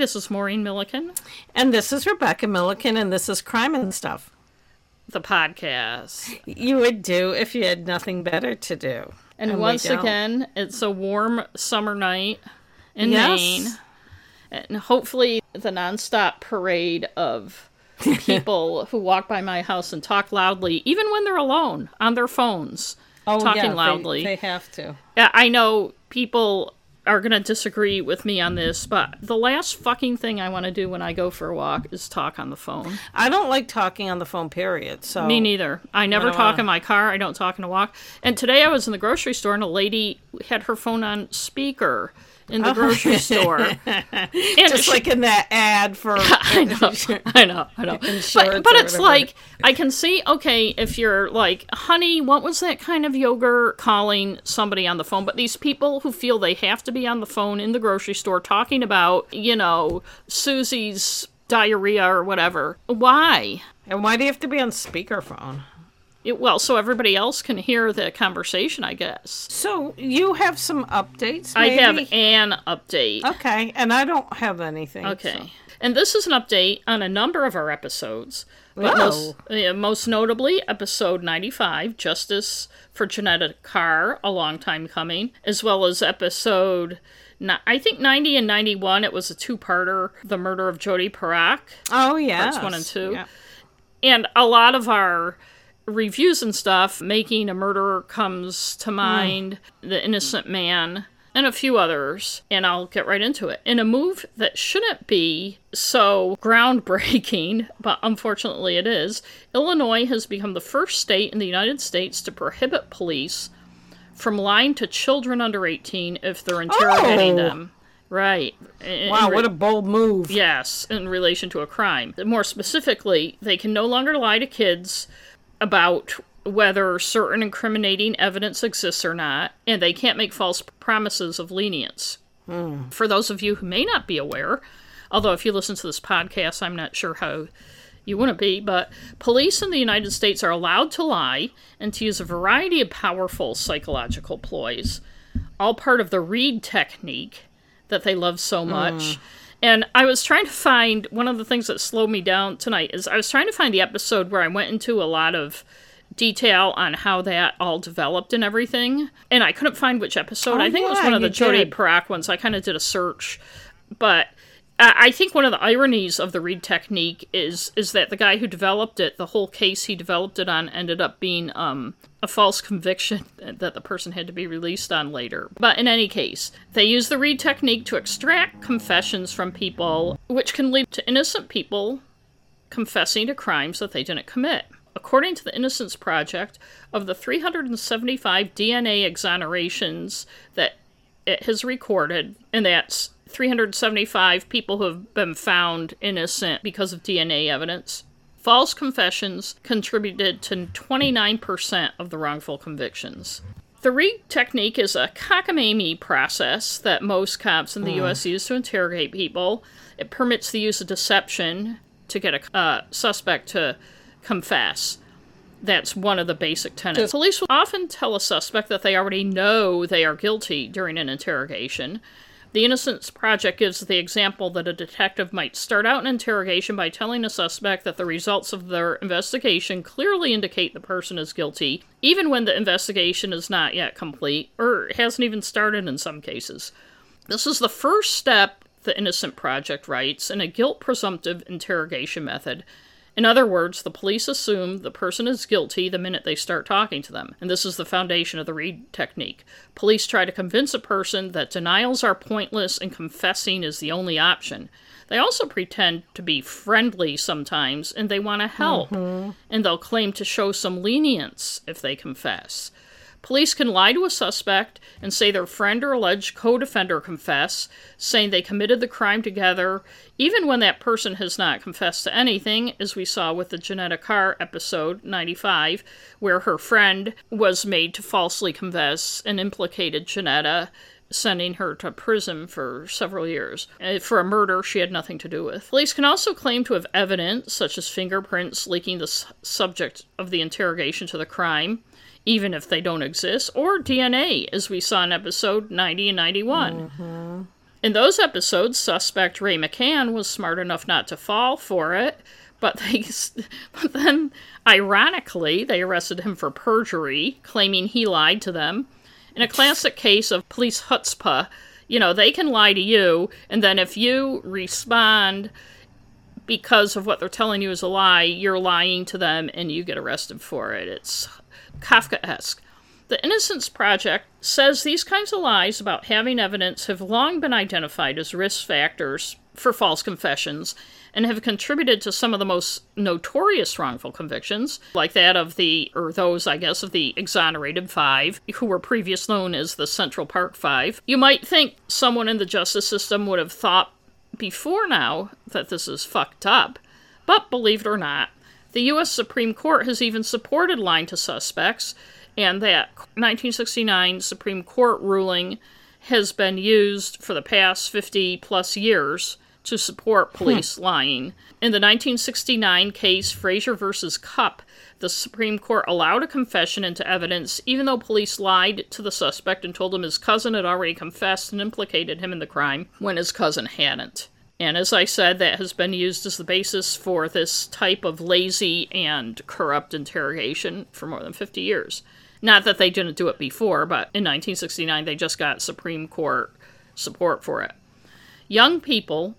this is Maureen Milliken, And this is Rebecca Milliken, and this is Crime and Stuff. the podcast. You would do if you had nothing better to do. And, we once again, it's a warm summer night in Yes. Maine. And hopefully, the nonstop parade of people who walk by my house and talk loudly, even when they're alone on their phones, Oh, talking yeah, loudly. They, have to. Yeah, I know people are going to disagree with me on this, but the last fucking thing I want to do when I go for a walk is talk on the phone. I don't like talking on the phone, period. So Me neither. I never don't talk wanna- in my car. I don't talk in a walk. And today I was in the grocery store and a lady had her phone on speaker in the grocery oh, store. And Just she- like in that ad for. I know, I know, I know. But, but it's like I can see. Okay, if you're like, honey, what was that kind of yogurt? Calling somebody on the phone, but these people who feel they have to be on the phone in the grocery store talking about, you know, Susie's diarrhea or whatever. Why? And why do you have to be on speakerphone? It, well, so everybody else can hear the conversation, I guess. So you have some updates. I have an update. Okay, and I don't have anything. Okay. so- And this is an update on a number of our episodes. But most, yeah, most notably, episode 95, Justice for Johnetta Carr, a long time coming, as well as episode, I think 90 and 91, it was a two parter, The Murder of Jodi Parak. Oh yeah. That's one and two. And a lot of our reviews and stuff, Making a Murderer comes to hmm. mind, The Innocent Man, and a few others. And I'll get right into it. In a move that shouldn't be so groundbreaking, but unfortunately it is, Illinois has become the first state in the United States to prohibit police from lying to children under 18 if they're interrogating Oh. them. Right. In- Wow, re- what a bold move. Yes, in relation to a crime. More specifically, they can no longer lie to kids about whether certain incriminating evidence exists or not, and they can't make false promises of lenience. Hmm. For those of you who may not be aware, although if you listen to this podcast, I'm not sure how you wouldn't be, but police in the United States are allowed to lie and to use a variety of powerful psychological ploys, all part of the Reid technique that they love so much. Hmm. And I was trying to find one of the things that slowed me down tonight is I was trying to find the episode where I went into a lot of detail on how that all developed and everything. And I couldn't find which episode. Oh, I think it was one of the Jodi. Parak ones. I kind of did a search, but I think one of the ironies of the Reid technique is is that the guy who developed it, the whole case he developed it on, ended up being um, a false conviction that the person had to be released on later. But in any case, they use the Reid technique to extract confessions from people, which can lead to innocent people confessing to crimes that they didn't commit. According to the Innocence Project, of the 375 DNA exonerations that it has recorded, and that's 375 people who have been found innocent because of DNA evidence, false confessions contributed to 29% of the wrongful convictions. The Reid technique is a cockamamie process that most cops in the U.S. use to interrogate people. It permits the use of deception to get a uh, suspect to confess. That's one of the basic tenets. Police will often tell a suspect that they already know they are guilty during an interrogation. The Innocence Project gives the example that a detective might start out an interrogation by telling a suspect that the results of their investigation clearly indicate the person is guilty, even when the investigation is not yet complete, or hasn't even started in some cases. This is the first step, the Innocent Project writes, in a guilt presumptive interrogation method. In other words, the police assume the person is guilty the minute they start talking to them, and this is the foundation of the Reid technique. Police try to convince a person that denials are pointless and confessing is the only option. They also pretend to be friendly sometimes and they want to help, mm-hmm. and they'll claim to show some lenience if they confess. Police can lie to a suspect and say their friend or alleged co defender confess, saying they committed the crime together, even when that person has not confessed to anything, as we saw with the Johnetta Carr episode 95, where her friend was made to falsely confess and implicated Johnetta. Sending her to prison for several years uh, for a murder she had nothing to do with. Police can also claim to have evidence, such as fingerprints linking the subject of the interrogation to the crime, even if they don't exist, or DNA, as we saw in episode 90 and 91. Mm-hmm. In those episodes, suspect Ray McCann was smart enough not to fall for it, but they but then ironically, they arrested him for perjury, claiming he lied to them. In a classic case of police chutzpah, you know, they can lie to you, and then if you respond because of what they're telling you is a lie, you're lying to them and you get arrested for it. It's Kafka esque. The Innocence Project says these kinds of lies about having evidence have long been identified as risk factors for false confessions and have contributed to some of the most notorious wrongful convictions, like that of the, or those, I guess, of the exonerated five, who were previously known as the Central Park Five. You might think someone in the justice system would have thought before now that this is fucked up, but believe it or not, the U.S. Supreme Court has even supported lying to suspects, and that 1969 Supreme Court ruling has been used for the past 50 plus years to support police hmm. lying. In the 1969 case Frazier versus Cupp, the Supreme Court allowed a confession into evidence even though police lied to the suspect and told him his cousin had already confessed and implicated him in the crime when his cousin hadn't. And as I said, that has been used as the basis for this type of lazy and corrupt interrogation for more than 50 years. Not that they didn't do it before, but in 1969 they just got Supreme Court support for it. Young people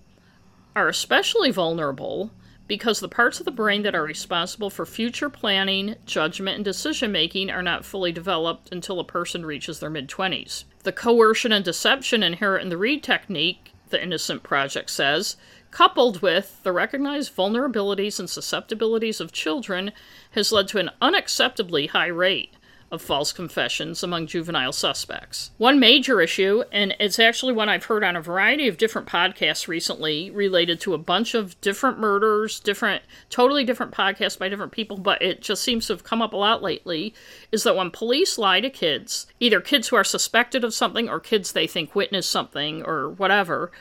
are especially vulnerable because the parts of the brain that are responsible for future planning, judgment, and decision making are not fully developed until a person reaches their mid 20s. The coercion and deception inherent in the Reid technique, the Innocent Project says, coupled with the recognized vulnerabilities and susceptibilities of children, has led to an unacceptably high rate of false confessions among juvenile suspects. One major issue, and it's actually one I've heard on a variety of different podcasts recently related to a bunch of different murders, different, totally different podcasts by different people, but it just seems to have come up a lot lately, is that when police lie to kids, either kids who are suspected of something or kids they think witnessed something or whatever,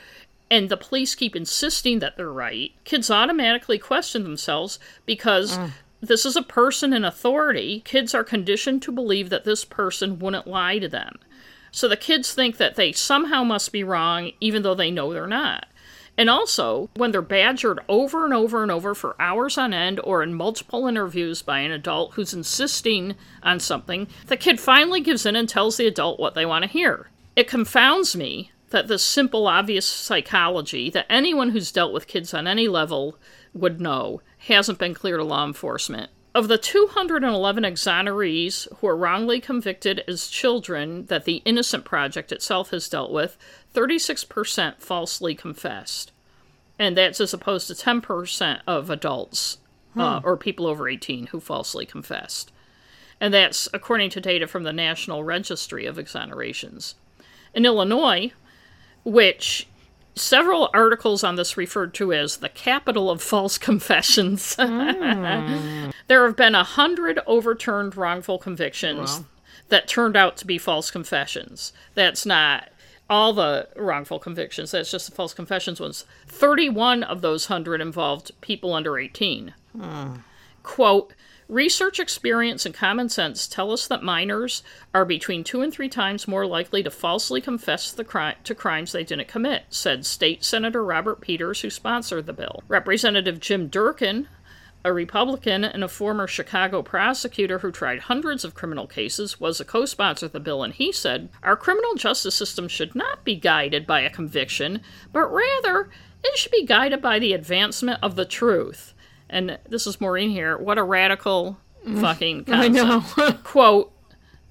and the police keep insisting that they're right, kids automatically question themselves because mm this is a person in authority. Kids are conditioned to believe that this person wouldn't lie to them. So the kids think that they somehow must be wrong, even though they know they're not. And also, when they're badgered over and over and over for hours on end or in multiple interviews by an adult who's insisting on something, the kid finally gives in and tells the adult what they want to hear. It confounds me that this simple, obvious psychology that anyone who's dealt with kids on any level would know hasn't been clear to law enforcement. Of the 211 exonerees who are wrongly convicted as children that the Innocent Project itself has dealt with, 36% falsely confessed. And that's as opposed to 10% of adults uh, hmm. uh, or people over 18 who falsely confessed. And that's according to data from the National Registry of Exonerations. In Illinois, which several articles on this referred to as the capital of false confessions. Mm. there have been a hundred overturned wrongful convictions that turned out to be false confessions. That's not all the wrongful convictions, that's just the false confessions ones. 31 of those hundred involved people under 18. Mm. Quote, Research experience and common sense tell us that minors are between two and three times more likely to falsely confess cri- to crimes they didn't commit, said State Senator Robert Peters, who sponsored the bill. Representative Jim Durkin, a Republican and a former Chicago prosecutor who tried hundreds of criminal cases, was a co sponsor of the bill, and he said, Our criminal justice system should not be guided by a conviction, but rather it should be guided by the advancement of the truth and this is Maureen here. What a radical fucking concept. I know. Quote,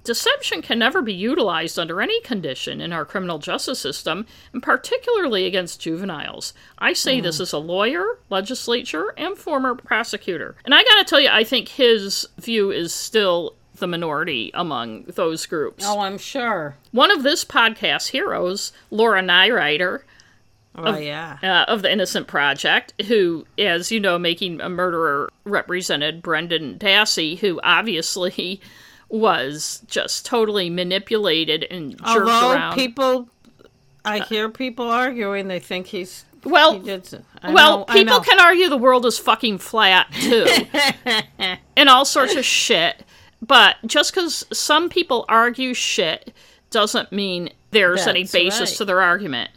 Deception can never be utilized under any condition in our criminal justice system, and particularly against juveniles. I say mm. this as a lawyer, legislature, and former prosecutor. And I gotta tell you, I think his view is still the minority among those groups. Oh, I'm sure. One of this podcast's heroes, Laura Nirider, Oh, of, yeah. Uh, of the Innocent Project, who, as you know, making a murderer represented Brendan Dassey, who obviously was just totally manipulated and jerked Although around. people, I hear people arguing they think he's well, he well, know, people can argue the world is fucking flat too, and all sorts of shit. But just because some people argue shit doesn't mean there's That's any basis right. to their argument.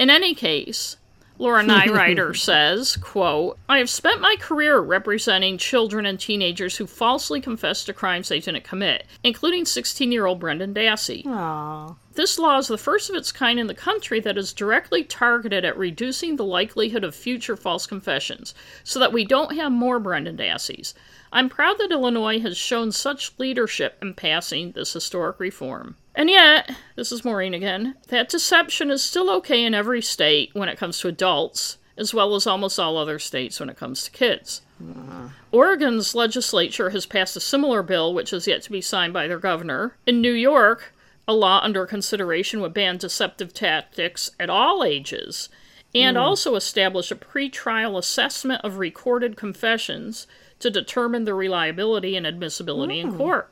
In any case, Laura Nirider says, quote, I have spent my career representing children and teenagers who falsely confess to crimes they didn't commit, including 16-year-old Brendan Dassey. Aww. This law is the first of its kind in the country that is directly targeted at reducing the likelihood of future false confessions, so that we don't have more Brendan Dasseys. I'm proud that Illinois has shown such leadership in passing this historic reform. And yet, this is Maureen again, that deception is still okay in every state when it comes to adults, as well as almost all other states when it comes to kids. Ah. Oregon's legislature has passed a similar bill, which is yet to be signed by their governor. In New York, a law under consideration would ban deceptive tactics at all ages and hmm. also establish a pretrial assessment of recorded confessions to determine the reliability and admissibility in hmm. court.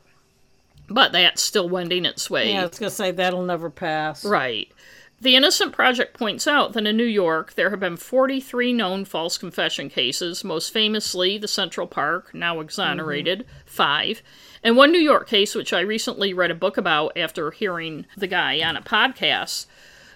But that's still wending its way. Yeah, I was going to say that'll never pass. Right. The Innocent Project points out that in New York there have been 43 known false confession cases, most famously the Central Park, now exonerated, mm-hmm. five, and one New York case, which I recently read a book about after hearing the guy on a podcast.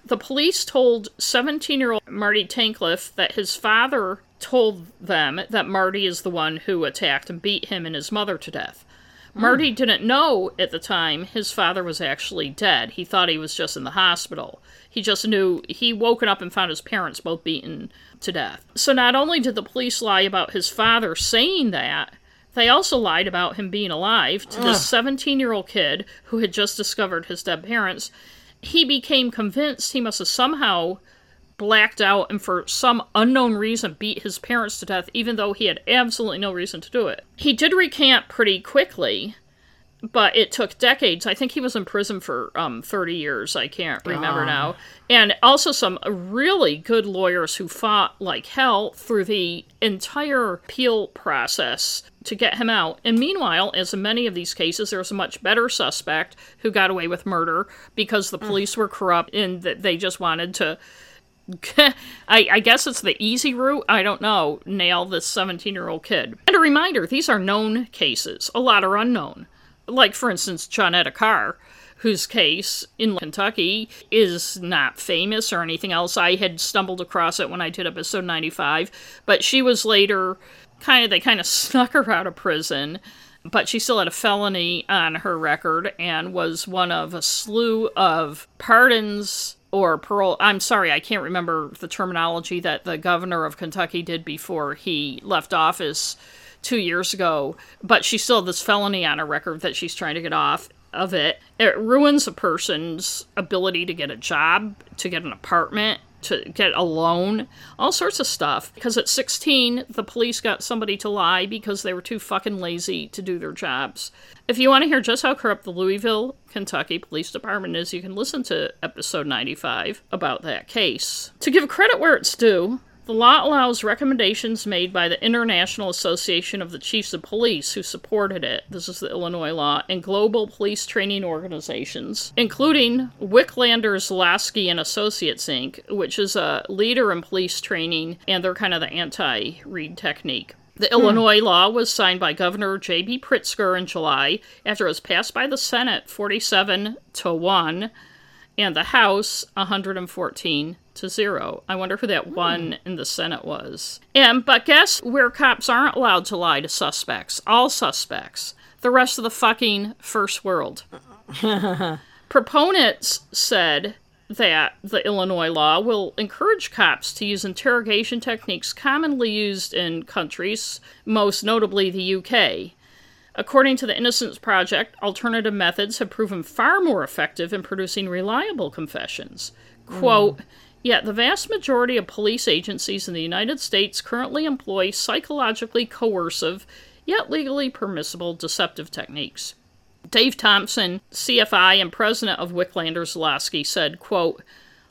The police told 17 year old Marty Tankleff that his father told them that Marty is the one who attacked and beat him and his mother to death. Marty hmm. didn't know at the time his father was actually dead. He thought he was just in the hospital. He just knew he woken up and found his parents both beaten to death. So not only did the police lie about his father saying that, they also lied about him being alive to this 17 year old kid who had just discovered his dead parents. He became convinced he must have somehow blacked out and for some unknown reason beat his parents to death, even though he had absolutely no reason to do it. He did recant pretty quickly, but it took decades. I think he was in prison for um, 30 years. I can't remember now. And also some really good lawyers who fought like hell through the entire appeal process to get him out. And meanwhile, as in many of these cases, there was a much better suspect who got away with murder because the police were corrupt and that they just wanted to. I, I guess it's the easy route. I don't know. Nail this 17 year old kid. And a reminder these are known cases, a lot are unknown. Like, for instance, Johnetta Carr, whose case in Kentucky is not famous or anything else. I had stumbled across it when I did episode 95, but she was later kind of, they kind of snuck her out of prison. But she still had a felony on her record and was one of a slew of pardons or parole. I'm sorry, I can't remember the terminology that the governor of Kentucky did before he left office two years ago, but she still has this felony on her record that she's trying to get off of it. It ruins a person's ability to get a job, to get an apartment, to get a loan, all sorts of stuff. Because at 16, the police got somebody to lie because they were too fucking lazy to do their jobs. If you want to hear just how corrupt the Louisville, Kentucky Police Department is, you can listen to episode 95 about that case. To give credit where it's due, the law allows recommendations made by the International Association of the Chiefs of Police, who supported it. This is the Illinois law, and global police training organizations, including Wicklanders, Lasky, and Associates Inc., which is a leader in police training, and they're kind of the anti-Reid technique. The hmm. Illinois law was signed by Governor J.B. Pritzker in July after it was passed by the Senate 47 to 1 and the House 114 to 0. I wonder who that one hmm. in the Senate was. And but guess where cops aren't allowed to lie to suspects? All suspects. The rest of the fucking first world. Proponents said that the Illinois law will encourage cops to use interrogation techniques commonly used in countries, most notably the UK. According to the Innocence Project, alternative methods have proven far more effective in producing reliable confessions. Quote, hmm. Yet the vast majority of police agencies in the United States currently employ psychologically coercive, yet legally permissible deceptive techniques. Dave Thompson, CFI and president of Wicklander Zulawski, said, quote,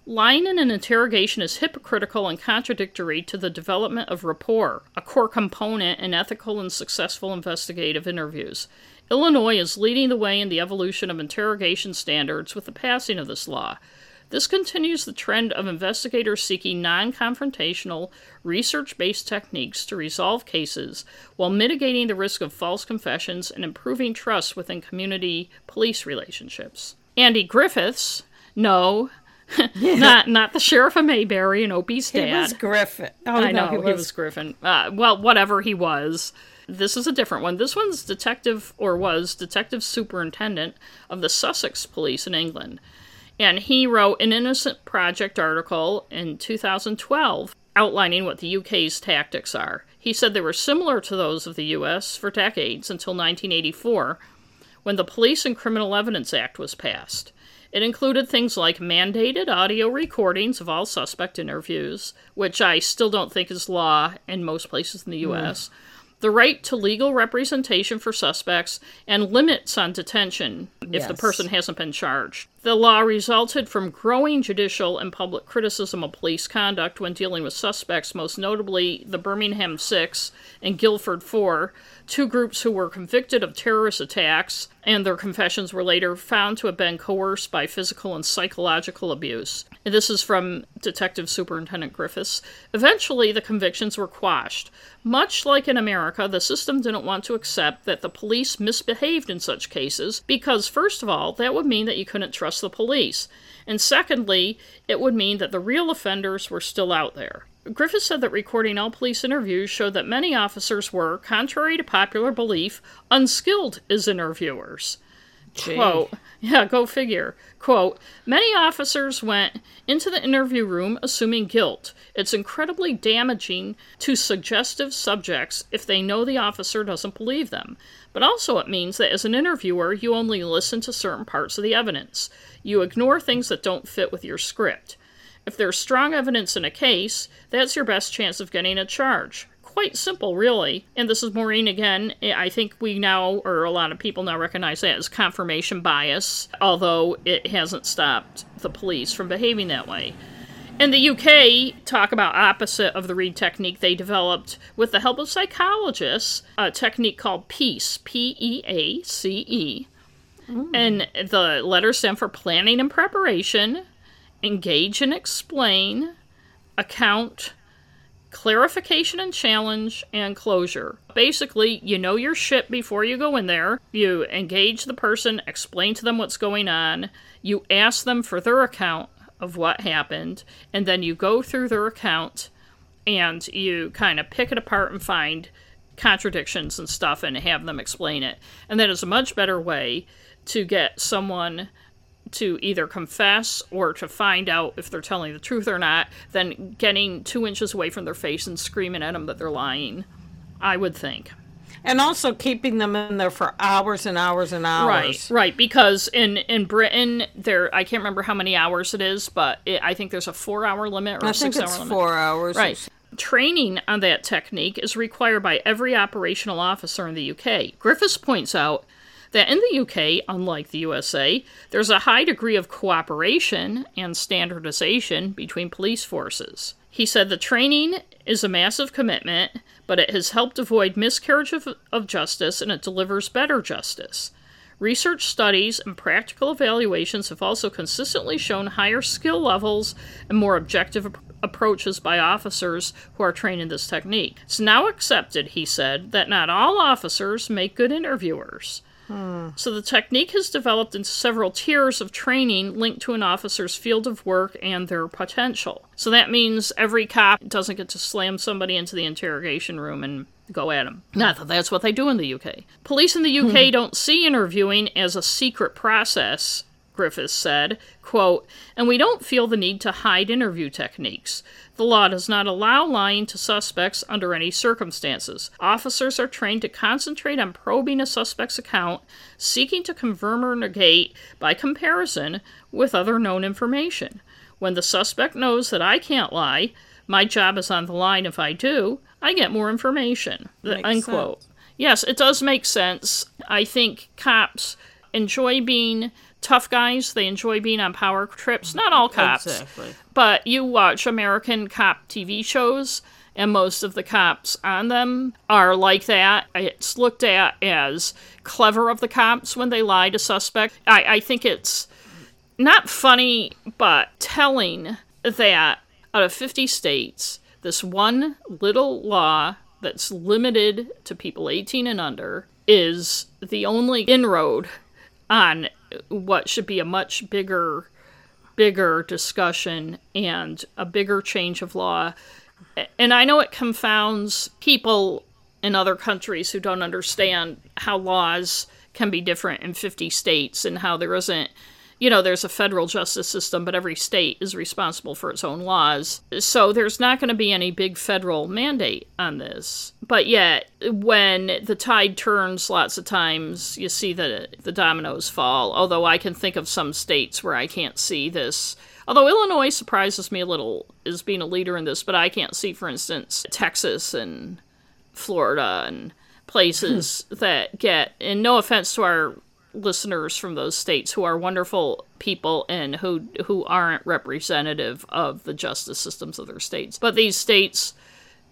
Lying in an interrogation is hypocritical and contradictory to the development of rapport, a core component in ethical and successful investigative interviews. Illinois is leading the way in the evolution of interrogation standards with the passing of this law. This continues the trend of investigators seeking non confrontational, research based techniques to resolve cases while mitigating the risk of false confessions and improving trust within community police relationships. Andy Griffiths, no, not not the sheriff of Mayberry and Opie's dad. He was Griffin. Oh, I no, know he was, Griffin. Uh, well, whatever he was. This is a different one. This one's detective or was detective superintendent of the Sussex Police in England, and he wrote an Innocent Project article in 2012 outlining what the UK's tactics are. He said they were similar to those of the US for decades until 1984, when the Police and Criminal Evidence Act was passed. It included things like mandated audio recordings of all suspect interviews, which I still don't think is law in most places in the mm. US, the right to legal representation for suspects, and limits on detention if the person hasn't been charged. The law resulted from growing judicial and public criticism of police conduct when dealing with suspects, most notably the Birmingham Six and Guildford Four, two groups who were convicted of terrorist attacks, and their confessions were later found to have been coerced by physical and psychological abuse. And This is from Detective Superintendent Griffiths. Eventually, the convictions were quashed. Much like in America, the system didn't want to accept that the police misbehaved in such cases because, first of all, that would mean that you couldn't trust the police. And secondly, it would mean that the real offenders were still out there. Griffith said that recording all police interviews showed that many officers were, contrary to popular belief, unskilled as interviewers. Quote, yeah, go figure. Quote, many officers went into the interview room assuming guilt. It's incredibly damaging to suggestive subjects if they know the officer doesn't believe them. But also, it means that as an interviewer, you only listen to certain parts of the evidence. You ignore things that don't fit with your script. If there's strong evidence in a case, that's your best chance of getting a charge. Quite simple, really. And this is Maureen again. I think we now, or a lot of people now recognize that as confirmation bias, although it hasn't stopped the police from behaving that way. In the UK, talk about opposite of the Reid technique they developed with the help of psychologists, a technique called PEACE, P E A C E. Mm. And the letters stand for planning and preparation, engage and explain, account, clarification and challenge, and closure. Basically, you know your shit before you go in there. You engage the person, explain to them what's going on, you ask them for their account of what happened, and then you go through their account and you kind of pick it apart and find contradictions and stuff and have them explain it. And that is a much better way to get someone to either confess or to find out if they're telling the truth or not than getting two inches away from their face and screaming at them that they're lying. I would think. And also keeping them in there for hours and hours and hours. Right, right. Because in in Britain, there I can't remember how many hours it is, but it, I think there's a four hour limit or I six it's hour limit. four hours. Right. Training on that technique is required by every operational officer in the UK. Griffiths points out that in the UK, unlike the USA, there's a high degree of cooperation and standardization between police forces. He said the training is a massive commitment, but it has helped avoid miscarriage of, of justice and it delivers better justice. Research studies and practical evaluations have also consistently shown higher skill levels and more objective ap- approaches by officers who are trained in this technique. It's now accepted, he said, that not all officers make good interviewers. So the technique has developed into several tiers of training linked to an officer's field of work and their potential. So that means every cop doesn't get to slam somebody into the interrogation room and go at them. Not that that's what they do in the UK. Police in the UK don't see interviewing as a secret process. Griffiths said, quote, and we don't feel the need to hide interview techniques. The law does not allow lying to suspects under any circumstances. Officers are trained to concentrate on probing a suspect's account, seeking to confirm or negate, by comparison, with other known information. When the suspect knows that I can't lie, my job is on the line if I do, I get more information. The- unquote. Yes, it does make sense. I think cops enjoy being tough guys. They enjoy being on power trips. Not all cops, Exactly. but you watch American cop TV shows, and most of the cops on them are like that. It's looked at as clever of the cops when they lie to suspect. I, I think it's not funny, but telling that out of 50 states, this one little law that's limited to people 18 and under is the only inroad on what should be a much bigger bigger discussion and a bigger change of law. And I know it confounds people in other countries who don't understand how laws can be different in 50 states and how there isn't you know, there's a federal justice system, but every state is responsible for its own laws. So there's not going to be any big federal mandate on this. But yet, when the tide turns lots of times, you see the, the dominoes fall. Although I can think of some states where I can't see this. Although Illinois surprises me a little as being a leader in this, but I can't see, for instance, Texas and Florida and places hmm. that get, and no offense to our listeners from those states who are wonderful people and who who aren't representative of the justice systems of their states. But these states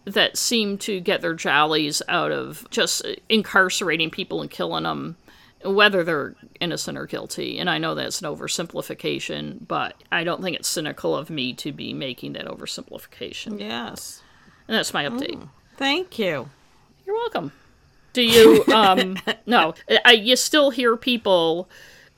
that seem to get their jollies out of just incarcerating people and killing them whether they're innocent or guilty. And I know that's an oversimplification, but I don't think it's cynical of me to be making that oversimplification. Yes. And that's my update. Mm, thank you. You're welcome. Do you? Um, no, I, you still hear people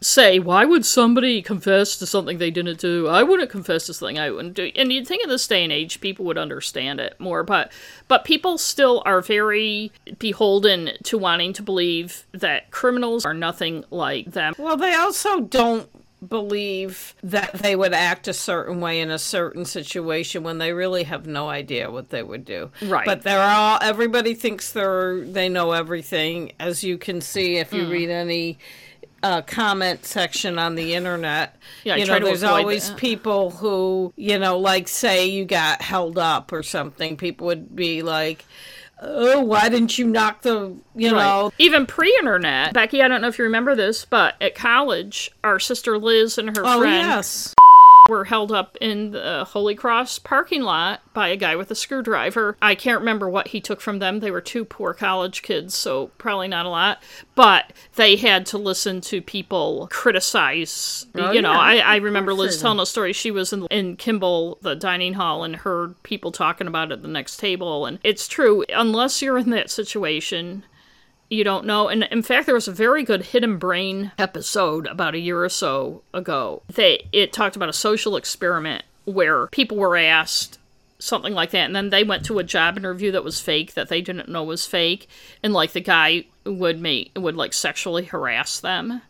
say, "Why would somebody confess to something they didn't do?" I wouldn't confess to something I wouldn't do. And you'd think in this day and age, people would understand it more, but but people still are very beholden to wanting to believe that criminals are nothing like them. Well, they also don't believe that they would act a certain way in a certain situation when they really have no idea what they would do. Right. But they're all everybody thinks they're they know everything as you can see if you mm. read any uh, comment section on the internet. Yeah, you know, there's always that. people who, you know, like say you got held up or something. People would be like, oh, why didn't you knock the, you right. know. Even pre internet, Becky, I don't know if you remember this, but at college, our sister Liz and her oh, friend. yes were held up in the Holy Cross parking lot by a guy with a screwdriver. I can't remember what he took from them. They were two poor college kids, so probably not a lot. But they had to listen to people criticize. Oh, you know, I, I remember Liz telling a story. She was in, in Kimball, the dining hall, and heard people talking about it at the next table. And it's true, unless you're in that situation, you don't know. And in fact, there was a very good Hidden Brain episode about a year or so ago. They it talked about a social experiment where people were asked something like that and then they went to a job interview that was fake that they didn't know was fake and like the guy would make would like sexually harass them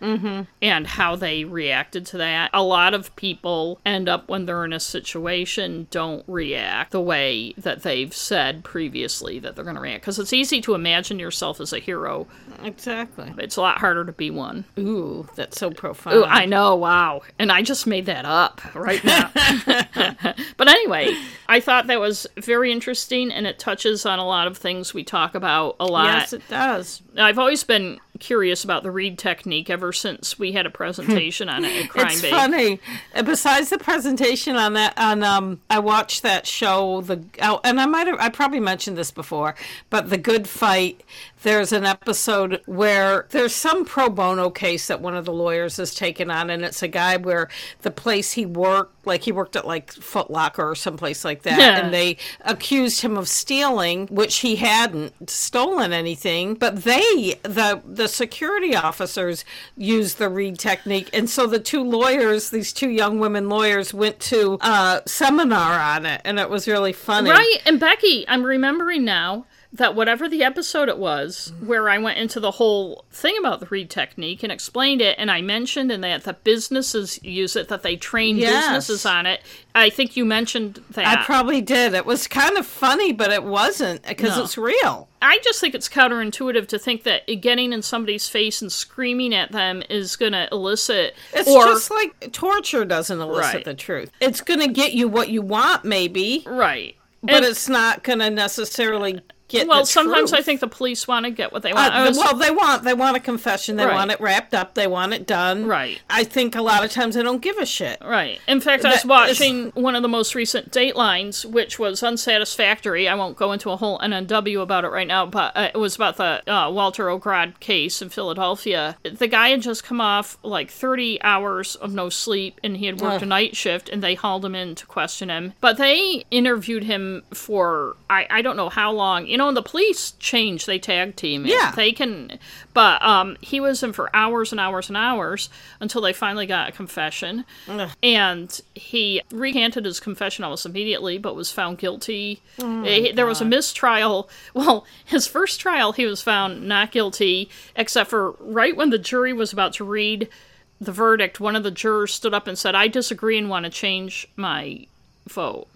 mm-hmm. and how they reacted to that. A lot of people end up when they're in a situation don't react the way that they've said previously that they're going to react because it's easy to imagine yourself as a hero. Exactly. It's a lot harder to be one. Ooh, that's so profound. Ooh, I know. Wow. And I just made that up right now. but anyway, I thought that was very interesting and it touches on a lot of things we talk about a lot. Yes, it does. I've always been curious about the Reid technique ever since we had a presentation on it at Crime It's Bait. funny. Besides the presentation on that, on um, I watched that show. The oh, and I might have, I probably mentioned this before, but the Good Fight there's an episode where there's some pro bono case that one of the lawyers has taken on, and it's a guy where the place he worked, like he worked at like Foot Locker or someplace like that, yeah. and they accused him of stealing, which he hadn't stolen anything, but they, the the security officers, used the Reid technique, and so the two lawyers, these two young women lawyers, went to a seminar on it, and it was really funny. Right, and Becky, I'm remembering now that whatever the episode it was where I went into the whole thing about the Reid technique and explained it, and I mentioned and that that businesses use it, that they train yes. businesses on it. I think you mentioned that. I probably did. It was kind of funny, but it wasn't because no. it's real. I just think it's counterintuitive to think that getting in somebody's face and screaming at them is going to elicit. It's or, just like torture doesn't elicit right. the truth. It's going to get you what you want, maybe. Right. But and, it's not going to necessarily get well sometimes i think the police want to get what they want. Uh, well they want they want a confession they right. want it wrapped up they want it done. Right. I think a lot of times they don't give a shit. Right. In fact i was watching one of the most recent datelines which was unsatisfactory. I won't go into a whole nnw about it right now but uh, it was about the uh, walter ogrod case in philadelphia. The guy had just come off like 30 hours of no sleep and he had worked a night shift and they hauled him in to question him. But they interviewed him for i, I don't know how long you know, and the police change, they tag team. it. Yeah. They can, but um, he was in for hours and hours and hours until they finally got a confession. And he recanted his confession almost immediately, but was found guilty. Eh, there was a mistrial. Well, his first trial, he was found not guilty, except for right when the jury was about to read the verdict, one of the jurors stood up and said, I disagree and want to change my vote.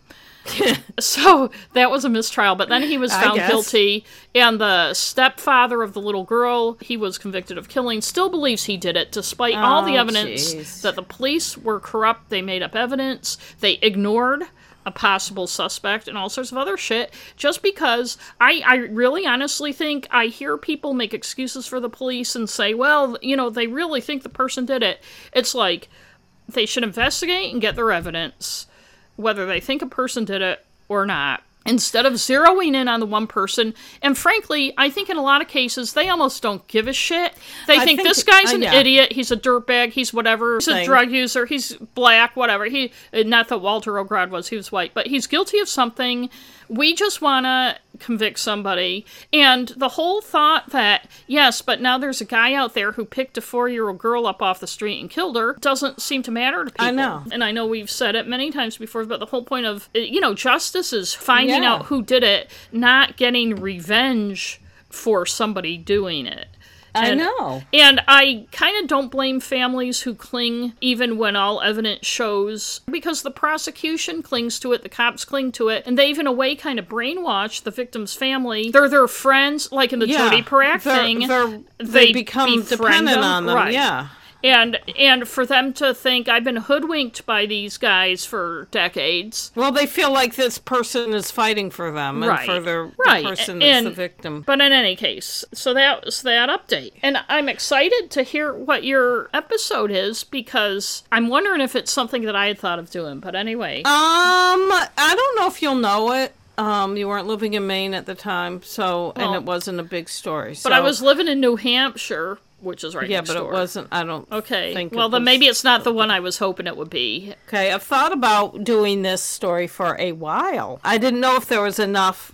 so that was a mistrial, but then he was found guilty, and the stepfather of the little girl he was convicted of killing still believes he did it, despite all the Oh, evidence jeez. that the police were corrupt. They made up evidence, they ignored a possible suspect, and all sorts of other shit. Just because I, I really honestly think I hear people make excuses for the police and say, well, you know, they really think the person did it. It's like they should investigate and get their evidence whether they think a person did it or not instead of zeroing in on the one person. And frankly i think in a lot of cases they almost don't give a shit. They think, think- this guy's uh, an yeah. idiot. He's a dirtbag. He's whatever. He's a drug user. He's black whatever. He not that walter ogrod was. He was white. But he's guilty of something we just want to convict somebody and the whole thought that yes but now there's a guy out there who picked a four-year-old girl up off the street and killed her doesn't seem to matter to people I know. and I know we've said it many times before, but the whole point of, you know, justice is finding Yeah. out who did it, not getting revenge for somebody doing it. I And- know. And I kind of don't blame families who cling even when all evidence shows, because the prosecution clings to it, the cops cling to it, and they've in a way kind of brainwashed the victim's family. They're their friends, like in the Yeah. Jodi Parak They're- thing. they're- they they become dependent them. on them. Right Yeah. And and for them to think I've been hoodwinked by these guys for decades. Well, they feel like this person is fighting for them and Right. for their, Right. the person that's And- the victim. But in any case, so that was that update. And I'm excited to hear what your episode is because I'm wondering if it's something that I had thought of doing. But anyway. Um, I don't know if you'll know it. Um, you weren't living in Maine at the time, so and it wasn't a big story. but I was living in New Hampshire, which is right yeah, but door. it wasn't. I don't. Okay. Think Well, then was- maybe it's not the one I was hoping it would be. Okay, I've thought about doing this story for a while. I didn't know if there was enough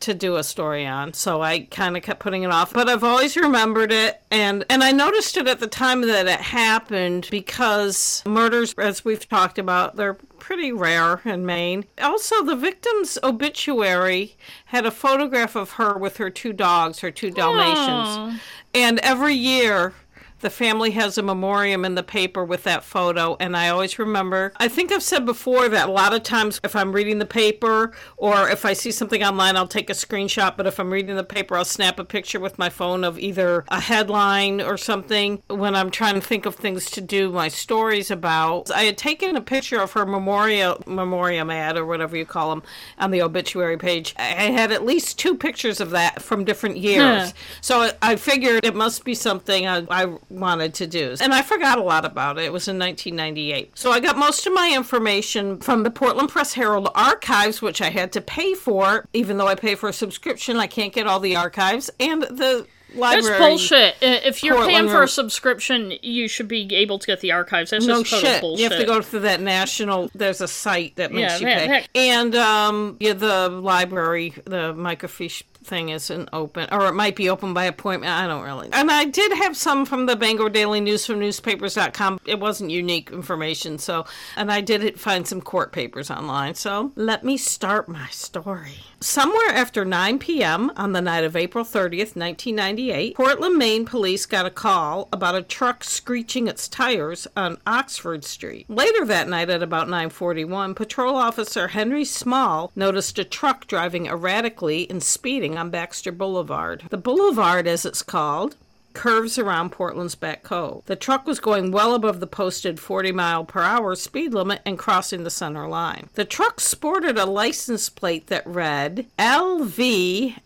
to do a story on, so I kind of kept putting it off. But I've always remembered it, and and I noticed it at the time that it happened because murders, as we've talked about, they're pretty rare in Maine. Also, the victim's obituary had a photograph of her with her two dogs, her two Dalmatians, and every year the family has a memoriam in the paper with that photo, and I always remember. I think I've said before that a lot of times if I'm reading the paper or if I see something online, I'll take a screenshot, but if I'm reading the paper, I'll snap a picture with my phone of either a headline or something when I'm trying to think of things to do my stories about. I had taken a picture of her memorial memoriam ad or whatever you call them on the obituary page. I had at least two pictures of that from different years. Huh. So I figured it must be something I, I wanted to do. And I forgot a lot about it. It was in 1998. So I got most of my information from the Portland Press Herald archives, which I had to pay for. Even though I pay for a subscription, I can't get all the archives. And the library. That's bullshit. If you're Portland paying for a subscription, you should be able to get the archives. That's No shit. bullshit. You have to go through that national. There's a site that makes Yeah, you that- pay. that- And um, yeah, the library, the microfiche thing isn't open, or it might be open by appointment. I don't really. And I did have some from the Bangor Daily News from newspapers.com. It wasn't unique information, so and I did find some court papers online. So let me start my story. Somewhere after 9 p.m. on the night of April 30th, 1998, Portland, Maine police got a call about a truck screeching its tires on Oxford Street. Later that night at about 9:41, patrol officer Henry Small noticed a truck driving erratically and speeding on Baxter Boulevard. The boulevard, as it's called, curves around Portland's Back Cove. The truck was going well above the posted 40 mile per hour speed limit and crossing the center line. The truck sported a license plate that read LVMYTRK.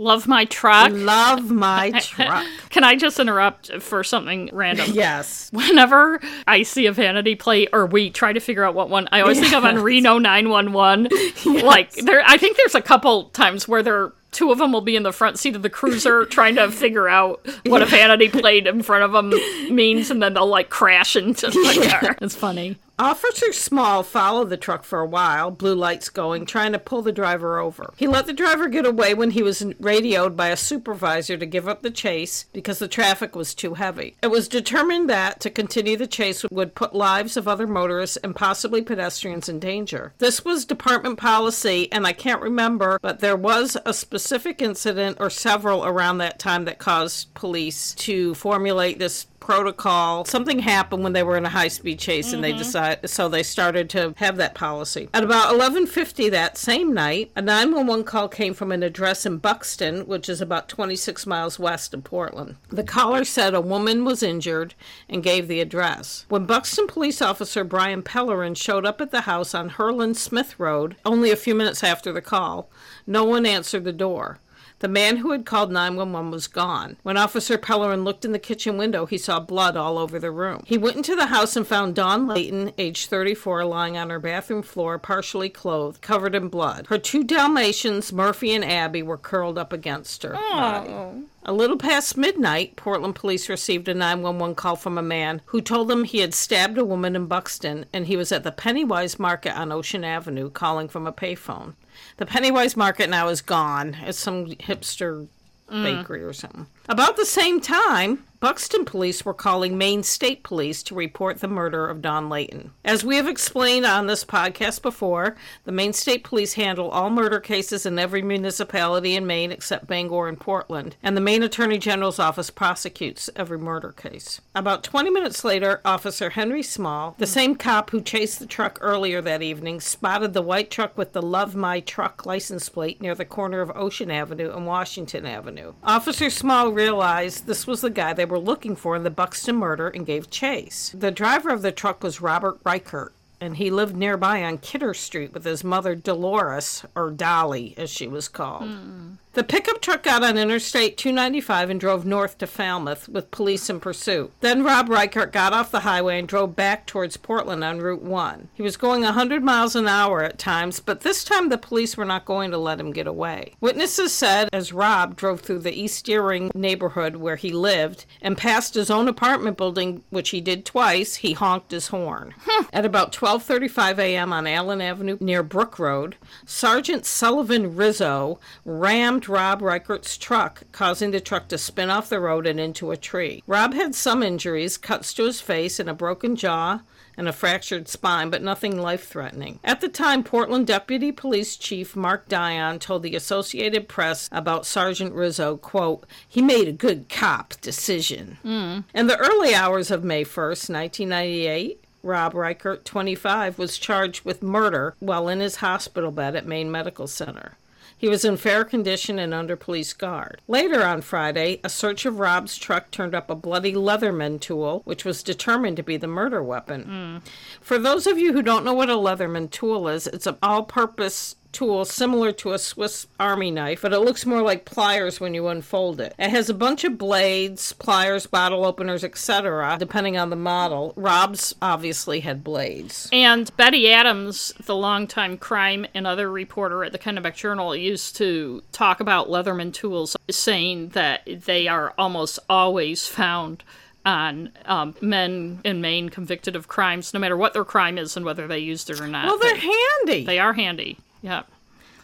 Love my truck. Love my truck. Can I just interrupt for something random? yes. Whenever I see a vanity plate or we try to figure out what one, I always think of on Reno 911. Like there I think there's a couple times where there two of them will be in the front seat of the cruiser trying to figure out what a vanity plate in front of them means and then they'll like crash into the car. It's funny. Officer Small followed the truck for a while, blue lights going, trying to pull the driver over. He let the driver get away when he was radioed by a supervisor to give up the chase because the traffic was too heavy. It was determined that to continue the chase would put lives of other motorists and possibly pedestrians in danger. This was department policy, and I can't remember, but there was a specific incident or several around that time that caused police to formulate this protocol. Something happened when they were in a high speed chase mm-hmm. and they decided so they started to have that policy. At about 11:50 that same night, a 911 call came from an address in Buxton, which is about 26 miles west of Portland. The caller said a woman was injured and gave the address. When Buxton police officer Brian Pellerin showed up at the house on Herland Smith Road only a few minutes after the call, no one answered the door. The man who had called 911 was gone. When Officer Pellerin looked in the kitchen window, he saw blood all over the room. He went into the house and found Dawn Leighton, age 34, lying on her bathroom floor, partially clothed, covered in blood. Her two Dalmatians, Murphy and Abby, were curled up against her. Oh. A little past midnight, Portland police received a 911 call from a man who told them he had stabbed a woman in Buxton and he was at the Pennywise Market on Ocean Avenue calling from a payphone. The Pennywise Market now is gone. It's some hipster mm. bakery or something. About the same time, Buxton police were calling Maine State Police to report the murder of Dawn Leighton. As we have explained on this podcast before, the Maine State Police handle all murder cases in every municipality in Maine except Bangor and Portland, and the Maine Attorney General's office prosecutes every murder case. About 20 minutes later, Officer Henry Small, the same cop who chased the truck earlier that evening, spotted the white truck with the Love My Truck license plate near the corner of Ocean Avenue and Washington Avenue. Officer Small realized this was the guy they were looking for in the Buxton murder and gave chase. The driver of the truck was Robert Reichert, and he lived nearby on Kidder Street with his mother Dolores, or Dolly as she was called. Mm. The pickup truck got on Interstate 295 and drove north to Falmouth with police in pursuit. Then Rob Reichert got off the highway and drove back towards Portland on Route 1. He was going 100 miles an hour at times, but this time the police were not going to let him get away. Witnesses said as Rob drove through the East Deering neighborhood where he lived and passed his own apartment building, which he did twice, he honked his horn. Hmm. At about 12:35 a.m. on Allen Avenue near Brook Road, Sergeant Sullivan Rizzo rammed Rob Reichert's truck, causing the truck to spin off the road and into a tree. Rob had some injuries, cuts to his face and a broken jaw and a fractured spine, but nothing life threatening. At the time, Portland Deputy Police Chief Mark Dion told the Associated Press about Sergeant Rizzo, quote, he made a good cop decision. Mm. In the early hours of May 1st, 1998, Rob Reichert, 25, was charged with murder while in his hospital bed at Maine Medical Center. He was in fair condition and under police guard. Later on Friday, a search of Rob's truck turned up a bloody Leatherman tool, which was determined to be the murder weapon. Mm. For those of you who don't know what a Leatherman tool is, it's an all purpose tool similar to a Swiss Army knife, but it looks more like pliers when you unfold it. It has a bunch of blades, pliers, bottle openers, etc., depending on the model. Rob's obviously had blades. And Betty Adams, the longtime crime and other reporter at the Kennebec Journal, used to talk about Leatherman tools, saying that they are almost always found on um, men in Maine convicted of crimes, no matter what their crime is and whether they used it or not. Well, they're they, handy. They are handy. Yeah.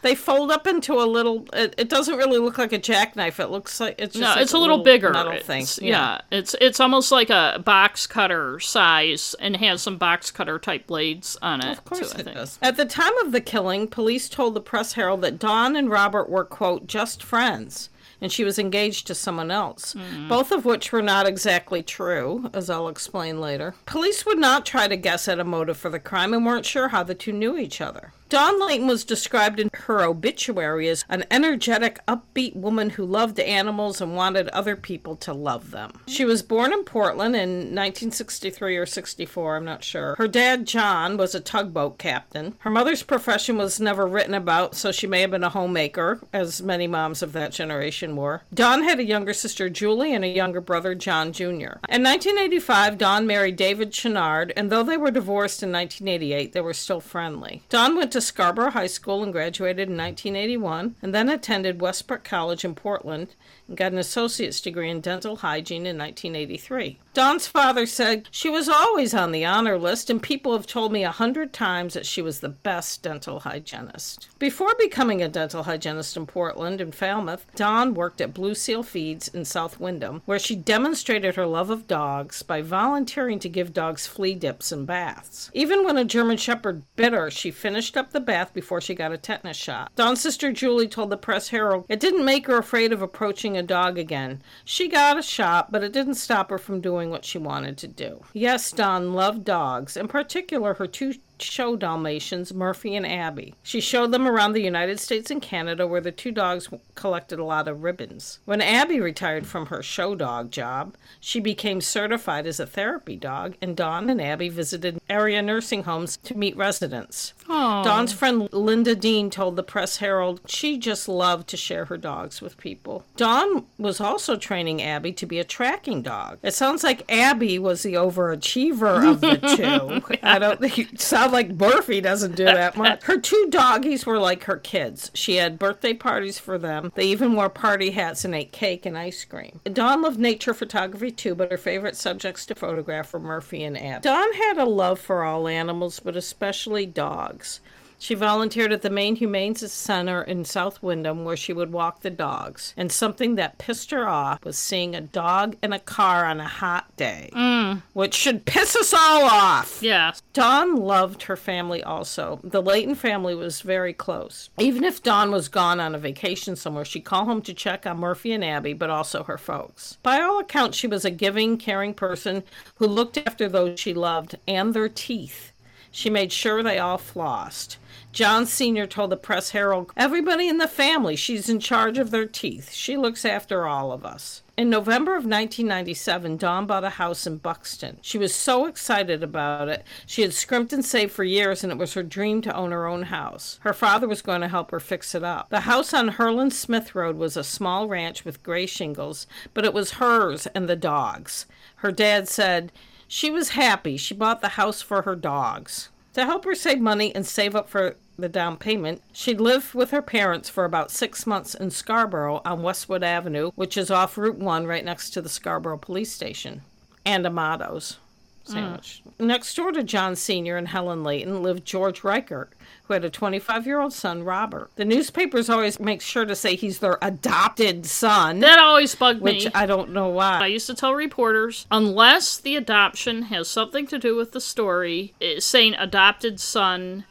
They fold up into a little. It, it, doesn't really look like a jackknife. It looks like it's just no. Like it's a, little, little bigger metal thing. Yeah. yeah. it's it's almost like a box cutter size and has some box cutter type blades on it. Of course, too, it does. At the time of the killing, police told the Press Herald that Dawn and Robert were quote just friends and she was engaged to someone else, mm. both of which were not exactly true, as I'll explain later. Police would not try to guess at a motive for the crime and weren't sure how the two knew each other. Dawn Leighton was described in her obituary as an energetic, upbeat woman who loved animals and wanted other people to love them. She was born in Portland in 1963 or 64, I'm not sure. Her dad, John, was a tugboat captain. Her mother's profession was never written about, so she may have been a homemaker, as many moms of that generation were. Dawn had a younger sister, Julie, and a younger brother, John Jr. In 1985, Dawn married David Chenard, and though they were divorced in 1988, they were still friendly. Dawn went to Scarborough High School and graduated in 1981, and then attended Westbrook College in Portland and got an associate's degree in dental hygiene in 1983. Dawn's father said, She was always on the honor list, and people have told me a hundred times that she was the best dental hygienist. Before becoming a dental hygienist in Portland and Falmouth, Dawn worked at Blue Seal Feeds in South Windham, where she demonstrated her love of dogs by volunteering to give dogs flea dips and baths. Even when a German Shepherd bit her, she finished up the bath before she got a tetanus shot. Dawn's sister Julie told the Press Herald it didn't make her afraid of approaching a dog again. She got a shot, but it didn't stop her from doing what she wanted to do. Yes, Dawn loved dogs, in particular her two show Dalmatians, Murphy and Abby. She showed them around the United States and Canada where the two dogs collected a lot of ribbons. When Abby retired from her show dog job, she became certified as a therapy dog, and Dawn and Abby visited area nursing homes to meet residents. Aww. Dawn's friend Linda Dean told the Press Herald she just loved to share her dogs with people. Dawn was also training Abby to be a tracking dog. It sounds like Abby was the overachiever of the two. I don't think like Murphy doesn't do that much. Her two doggies were like her kids. She had birthday parties for them. They even wore party hats and ate cake and ice cream. Dawn loved nature photography too, but her favorite subjects to photograph were Murphy and Abby. Dawn had a love for all animals, but especially dogs. She volunteered at the Maine Humane Center in South Windham where she would walk the dogs. And something that pissed her off was seeing a dog in a car on a hot day, Mm. which should piss us all off. Yeah. Dawn loved her family also. The Leighton family was very close. Even if Dawn was gone on a vacation somewhere, she'd call home to check on Murphy and Abby, but also her folks. By all accounts, she was a giving, caring person who looked after those she loved and their teeth. She made sure they all flossed. John Sr. told the Press Herald, Everybody in the family, she's in charge of their teeth. She looks after all of us. In November of 1997, Dawn bought a house in Buxton. She was so excited about it. She had scrimped and saved for years, and it was her dream to own her own house. Her father was going to help her fix it up. The house on Herland Smith Road was a small ranch with gray shingles, but it was hers and the dogs. Her dad said she was happy. She bought the house for her dogs. To help her save money and save up for the down payment, she lived with her parents for about six months in Scarborough on Westwood Avenue, which is off Route 1 right next to the Scarborough Police Station, and Amato's sandwich. Next door to John Sr. and Helen Leighton lived George Reichert, who had a 25 year old son, Robert. The newspapers always make sure to say he's their adopted son, That always bugged which me. Which I don't know why. I used to tell reporters, unless the adoption has something to do with the story, eh, saying adopted son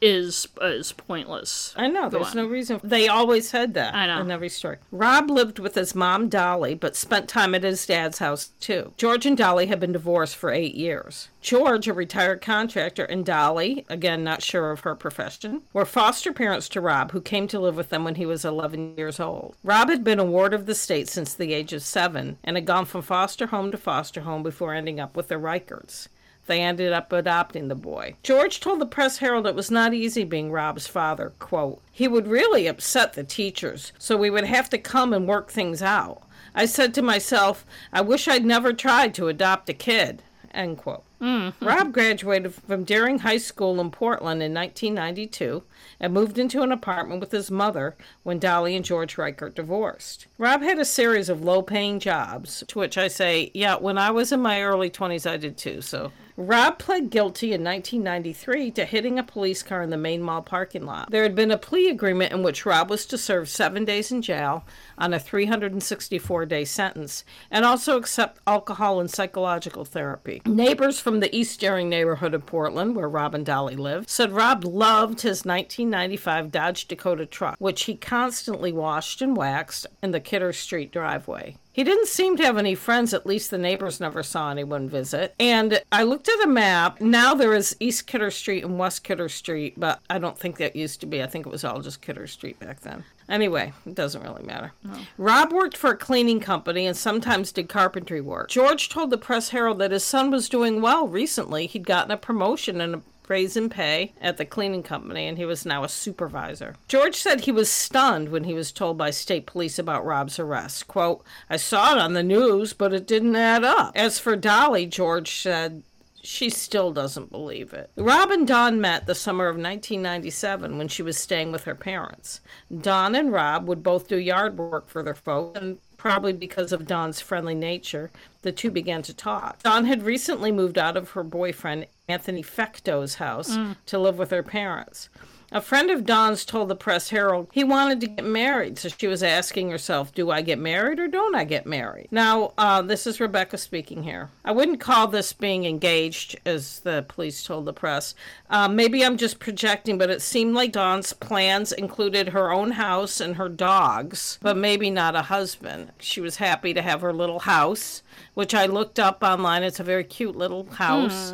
is is pointless. I know, there's no reason. They always said that I know. in every story. Rob lived with his mom, Dolly, but spent time at his dad's house, too. George and Dolly had been divorced for eight years. George, a retired contractor, and Dolly, again not sure of her profession, were foster parents to Rob, who came to live with them when he was 11 years old. Rob had been a ward of the state since the age of seven and had gone from foster home to foster home before ending up with the Reicherts. They ended up adopting the boy. George told the Press Herald it was not easy being Rob's father. Quote, He would really upset the teachers, so we would have to come and work things out. I said to myself, I wish I'd never tried to adopt a kid. End quote. Mm. Rob graduated from Deering High School in Portland in 1992 and moved into an apartment with his mother when Dolly and George Reichert divorced. Rob had a series of low paying jobs, to which I say, yeah, when I was in my early 20s, I did too, so. Rob pled guilty in 1993 to hitting a police car in the Maine Mall parking lot. There had been a plea agreement in which Rob was to serve seven days in jail on a 364 day sentence and also accept alcohol and psychological therapy. Neighbors from the East Deering neighborhood of Portland, where Rob and Dolly lived, said Rob loved his 1995 Dodge Dakota truck, which he constantly washed and waxed in the Kidder Street driveway. He didn't seem to have any friends, at least the neighbors never saw anyone visit. And I looked at a map. Now there is East Kidder Street and West Kidder Street, but I don't think that used to be. I think it was all just Kidder Street back then. Anyway, it doesn't really matter. Rob worked for a cleaning company and sometimes did carpentry work. George told the Press Herald that his son was doing well recently. He'd gotten a promotion and a raise in pay at the cleaning company, and he was now a supervisor. George said he was stunned when he was told by state police about Rob's arrest. Quote, I saw it on the news, but it didn't add up. As for Dolly, George said, she still doesn't believe it. Rob and Dawn met the summer of 1997 when she was staying with her parents. Dawn and Rob would both do yard work for their folks, and probably because of Dawn's friendly nature, the two began to talk. Dawn had recently moved out of her boyfriend Anthony Fecto's house to live with her parents. A friend of Dawn's told the Press Herald he wanted to get married, so she was asking herself, Do I get married or don't I get married? Now, uh, this is Rebecca speaking here. I wouldn't call this being engaged, as the police told the press. Uh, maybe I'm just projecting, but it seemed like Dawn's plans included her own house and her dogs, but maybe not a husband. She was happy to have her little house, which I looked up online. It's a very cute little house.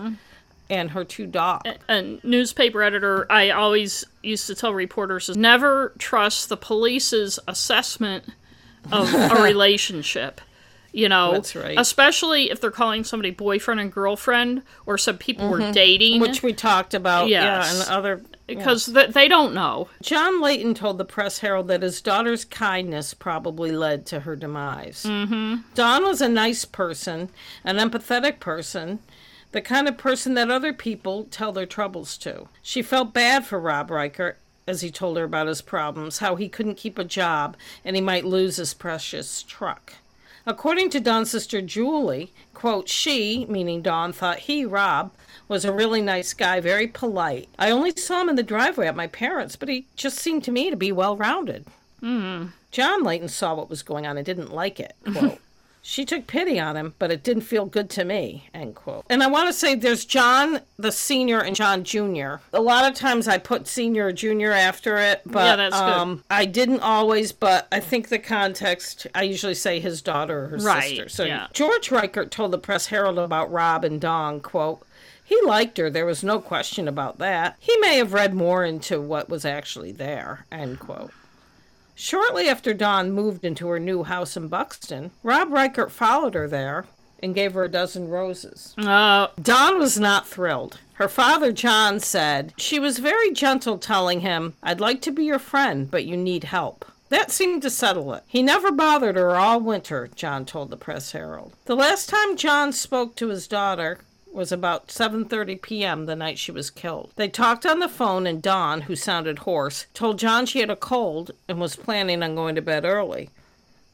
And her two dogs. a newspaper editor, I always used to tell reporters is never trust the police's assessment of a relationship. You know, That's right. especially if they're calling somebody boyfriend and girlfriend, or some people were dating, which we talked about. Yes. Yeah, and other. because th- they don't know. John Leighton told the Press Herald that his daughter's kindness probably led to her demise. Mm-hmm. Dawn was a nice person, an empathetic person, the kind of person that other people tell their troubles to. She felt bad for Rob Reichert as he told her about his problems, how he couldn't keep a job and he might lose his precious truck. According to Dawn's sister Julie, quote, she, meaning Dawn, thought he, Rob, was a really nice guy, very polite. I only saw him in the driveway at my parents', but he just seemed to me to be well rounded. Mm. John Leighton saw what was going on and didn't like it. Quote. She took pity on him, but it didn't feel good to me. End quote. And I want to say there's John the senior and John Jr. A lot of times I put senior or junior after it, but Yeah, that's good. um, I didn't always. But I think the context, I usually say his daughter or her Right, sister. So yeah. George Reichert told the Press Herald about Rob and Dawn, quote, he liked her. There was no question about that. He may have read more into what was actually there. End quote. Shortly after Dawn moved into her new house in Buxton, Rob Reichert followed her there and gave her a dozen roses. Uh, Dawn was not thrilled. Her father, John, said she was very gentle, telling him, I'd like to be your friend, but you need help. That seemed to settle it. He never bothered her all winter, John told the Press Herald. The last time John spoke to his daughter was about 7:30 p.m. the night she was killed. They talked on the phone and Dawn, who sounded hoarse, told John she had a cold and was planning on going to bed early.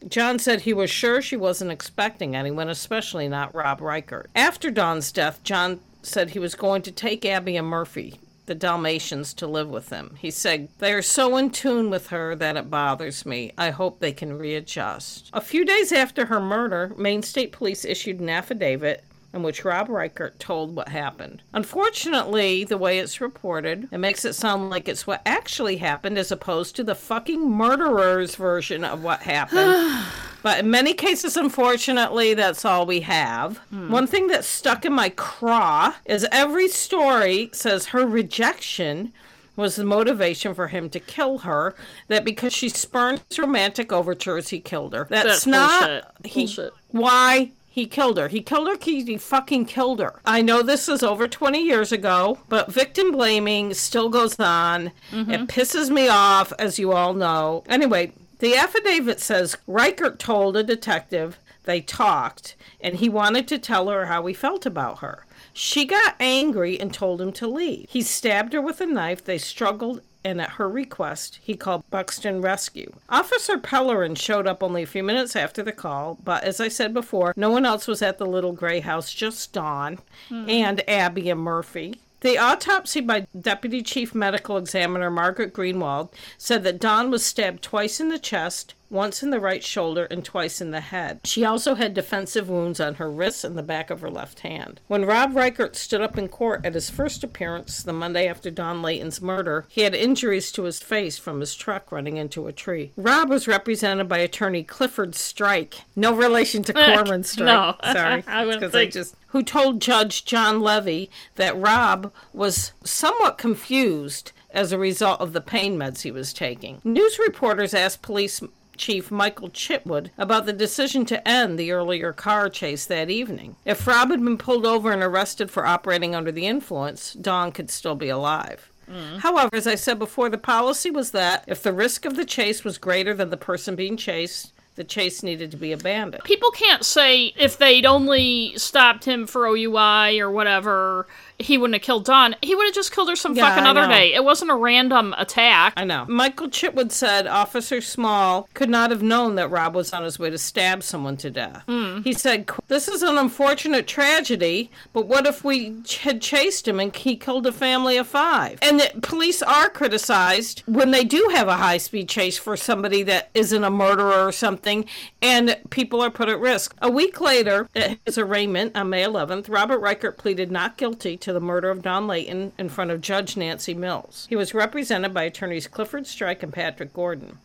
John said he was sure she wasn't expecting anyone, especially not Rob Reichert. After Dawn's death, John said he was going to take Abby and Murphy, the Dalmatians, to live with him. He said, They are so in tune with her that it bothers me. I hope they can readjust. A few days after her murder, Maine State Police issued an affidavit in which Rob Reichert told what happened. Unfortunately, the way it's reported, it makes it sound like it's what actually happened as opposed to the fucking murderer's version of what happened. but in many cases, unfortunately, that's all we have. Hmm. One thing that stuck in my craw is every story says her rejection was the motivation for him to kill her. That because she spurned his romantic overtures, he killed her. That's, That's not bullshit. he- Bullshit. why he killed her. He killed her he fucking killed her. I know this is over 20 years ago, but victim blaming still goes on. Mm-hmm. It pisses me off, as you all know. Anyway, the affidavit says Reichert told a detective they talked, and he wanted to tell her how he felt about her. She got angry and told him to leave. He stabbed her with a knife. They struggled, and at her request, he called Buxton Rescue. Officer Pellerin showed up only a few minutes after the call, but as I said before, no one else was at the little gray house, just Dawn and Abby and Murphy. The autopsy by Deputy Chief Medical Examiner Margaret Greenwald said that Dawn was stabbed twice in the chest, once in the right shoulder, and twice in the head. She also had defensive wounds on her wrists and the back of her left hand. When Rob Reichert stood up in court at his first appearance the Monday after Dawn Leighton's murder, he had injuries to his face from his truck running into a tree. Rob was represented by attorney Clifford Strike. No relation to Cormoran Strike. no. Sorry. I wouldn't I just who told Judge John Levy that Rob was somewhat confused as a result of the pain meds he was taking. News reporters asked police chief Michael Chitwood about the decision to end the earlier car chase that evening. If Rob had been pulled over and arrested for operating under the influence, Dawn could still be alive. However, as I said before, the policy was that if the risk of the chase was greater than the person being chased, the chase needed to be abandoned. People can't say if they'd only stopped him for OUI or whatever, he wouldn't have killed Dawn. He would have just killed her some Yeah, fucking I other know. day. It wasn't a random attack. I know. Michael Chitwood said Officer Small could not have known that Rob was on his way to stab someone to death. Hmm. He said, This is an unfortunate tragedy, but what if we ch- had chased him and he killed a family of five? And that police are criticized when they do have a high speed chase for somebody that isn't a murderer or something, and people are put at risk. A week later, at his arraignment on May 11th, Robert Reichert pleaded not guilty to the murder of Dawn Leighton in front of Judge Nancy Mills. He was represented by attorneys Clifford Strike and Patrick Gordon.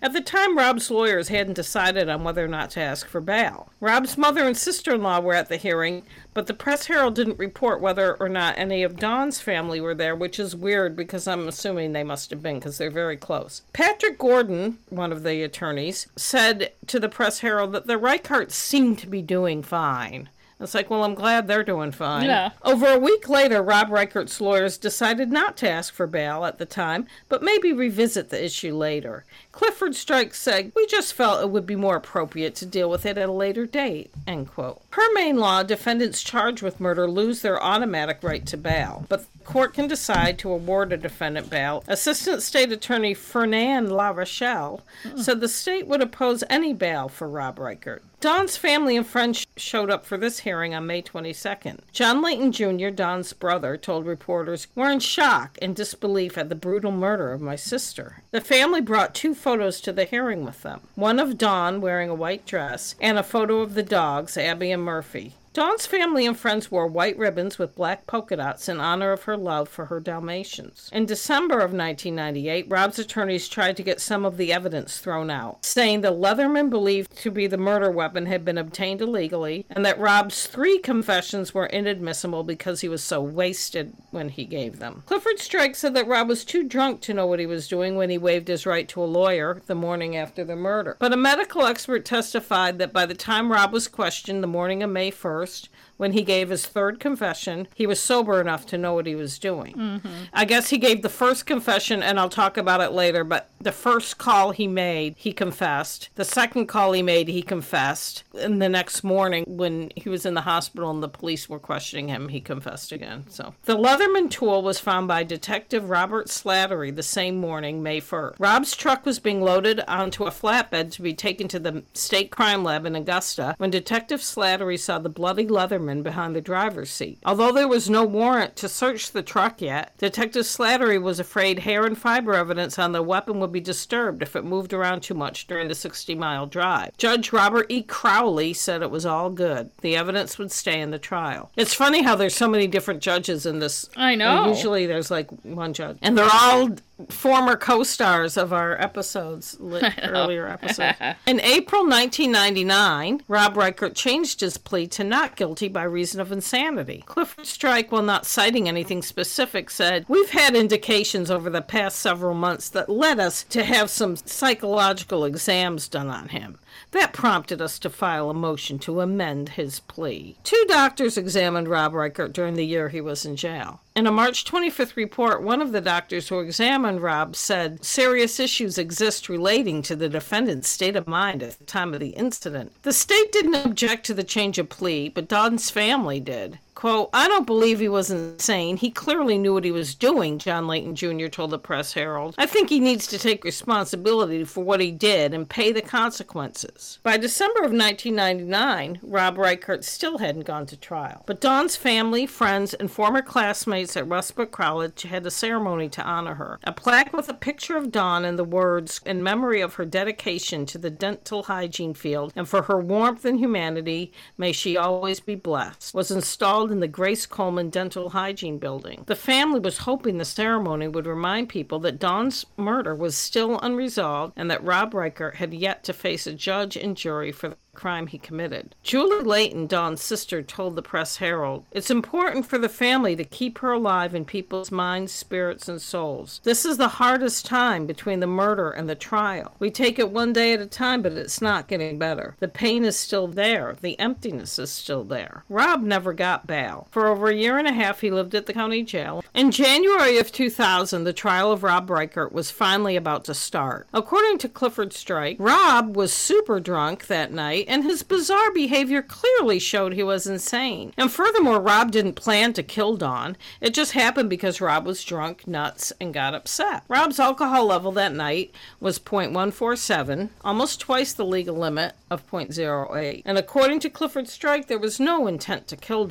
At the time, Rob's lawyers hadn't decided on whether or not to ask for bail. Rob's mother and sister in law were at the hearing, but the Press Herald didn't report whether or not any of Dawn's family were there, which is weird because I'm assuming they must have been because they're very close. Patrick Gordon, one of the attorneys, said to the Press Herald that the Reicherts seemed to be doing fine. It's like, well, I'm glad they're doing fine. Yeah. Over a week later, Rob Reichert's lawyers decided not to ask for bail at the time, but maybe revisit the issue later. Clifford Strike said, We just felt it would be more appropriate to deal with it at a later date. End quote. Per Maine law, defendants charged with murder lose their automatic right to bail, but court can decide to award a defendant bail. Assistant State Attorney Fernand La Rochelle said the state would oppose any bail for Rob Reichert. Dawn's family and friends showed up for this hearing on May 22nd. John Leighton Jr., Dawn's brother, told reporters, We're in shock and disbelief at the brutal murder of my sister. The family brought two photos to the hearing with them one of Dawn wearing a white dress, and a photo of the dogs, Abby and Murphy. Dawn's family and friends wore white ribbons with black polka dots in honor of her love for her Dalmatians. In December of 1998, Rob's attorneys tried to get some of the evidence thrown out, saying the Leatherman believed to be the murder weapon had been obtained illegally, and that Rob's three confessions were inadmissible because he was so wasted when he gave them. Clifford Strike said that Rob was too drunk to know what he was doing when he waived his right to a lawyer the morning after the murder. But a medical expert testified that by the time Rob was questioned the morning of May 1st, first when he gave his third confession, he was sober enough to know what he was doing. Mm-hmm. I guess he gave the first confession, and I'll talk about it later, but the first call he made, he confessed. The second call he made, he confessed. And the next morning, when he was in the hospital and the police were questioning him, he confessed again. So the Leatherman tool was found by Detective Robert Slattery the same morning, May 1st. Rob's truck was being loaded onto a flatbed to be taken to the state crime lab in Augusta when Detective Slattery saw the bloody Leatherman behind the driver's seat. Although there was no warrant to search the truck yet, Detective Slattery was afraid hair and fiber evidence on the weapon would be disturbed if it moved around too much during the 60 mile drive. Judge Robert E. Crowley said it was all good. The evidence would stay in the trial. It's funny how there's so many different judges in this. I know. Usually there's like one judge. And they're all former co-stars of our episodes, li- earlier episodes. In April 1999, Rob Reichert changed his plea to not guilty by reason of insanity. Clifford Strike, while not citing anything specific, said, We've had indications over the past several months that led us to have some psychological exams done on him. That prompted us to file a motion to amend his plea. Two doctors examined Rob Reichert during the year he was in jail. In a March 25th report, one of the doctors who examined Rob said serious issues exist relating to the defendant's state of mind at the time of the incident. The state didn't object to the change of plea, but Dawn's family did. Quote, I don't believe he was insane. He clearly knew what he was doing, John Leighton Jr. told the Press Herald. I think he needs to take responsibility for what he did and pay the consequences. By December of 1999, Rob Reichert still hadn't gone to trial. But Dawn's family, friends, and former classmates at Westbrook College had a ceremony to honor her. A plaque with a picture of Dawn and the words, in memory of her dedication to the dental hygiene field and for her warmth and humanity, may she always be blessed, was installed in the Grace Coleman Dental Hygiene Building. The family was hoping the ceremony would remind people that Dawn's murder was still unresolved and that Rob Reichert had yet to face a judge and jury for crime he committed. Julie Leighton, Dawn's sister, told the Press Herald, It's important for the family to keep her alive in people's minds, spirits, and souls. This is the hardest time between the murder and the trial. We take it one day at a time, but it's not getting better. The pain is still there. The emptiness is still there. Rob never got bail. For over a year and a half, he lived at the county jail. In January of 2000, the trial of Rob Reichert was finally about to start. According to Clifford Strike, Rob was super drunk that night, and his bizarre behavior clearly showed he was insane. And furthermore, Rob didn't plan to kill Dawn. It just happened because Rob was drunk, nuts, and got upset. Rob's alcohol level that night was 0.147, almost twice the legal limit of 0.08. And according to Clifford Strike, there was no intent to kill